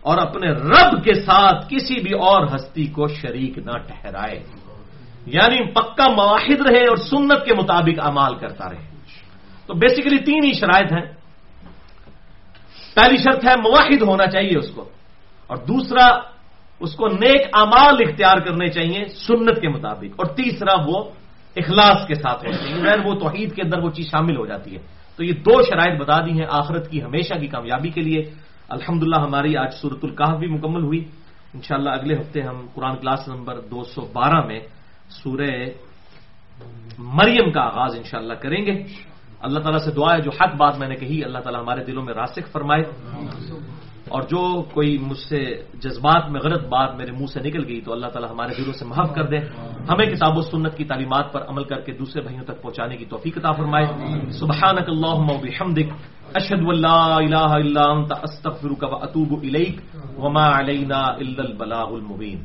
اور اپنے رب کے ساتھ کسی بھی اور ہستی کو شریک نہ ٹھہرائے۔ یعنی پکا معاہد رہے اور سنت کے مطابق امال کرتا رہے۔ تو بیسیکلی تین ہی شرائط ہیں۔ پہلی شرط ہے مواحد ہونا چاہیے اس کو۔ اور دوسرا، اس کو نیک امال اختیار کرنے چاہیے سنت کے مطابق۔ اور تیسرا، وہ اخلاص کے ساتھ ہونا چاہیے۔ غیر وہ توحید کے اندر وہ چیز شامل ہو جاتی ہے۔ تو یہ دو شرائط بتا دی ہیں آخرت کی ہمیشہ کی کامیابی کے لیے۔ الحمدللہ ہماری آج صورت القاف بھی مکمل ہوئی۔ انشاءاللہ اگلے ہفتے ہم قرآن کلاس نمبر دو سو بارہ میں سورہ مریم کا آغاز انشاءاللہ کریں گے۔ اللہ تعالیٰ سے دعا ہے، جو حق بات میں نے کہی، اللہ تعالیٰ ہمارے دلوں میں راسک فرمائے۔ اور جو کوئی مجھ سے جذبات میں، غلط بات میرے منہ سے نکل گئی، تو اللہ تعالیٰ ہمارے دلوں سے محف کر دے۔ ہمیں کتاب و سنت کی تعلیمات پر عمل کر کے دوسرے بھائیوں تک پہنچانے کی توفیق عطا فرمائے۔ سبحانک اللہم و بحمدک، اشہد واللہ الہ الا انت، استغفرک و اتوب الیک، وما علینا الا البلاغ المبین۔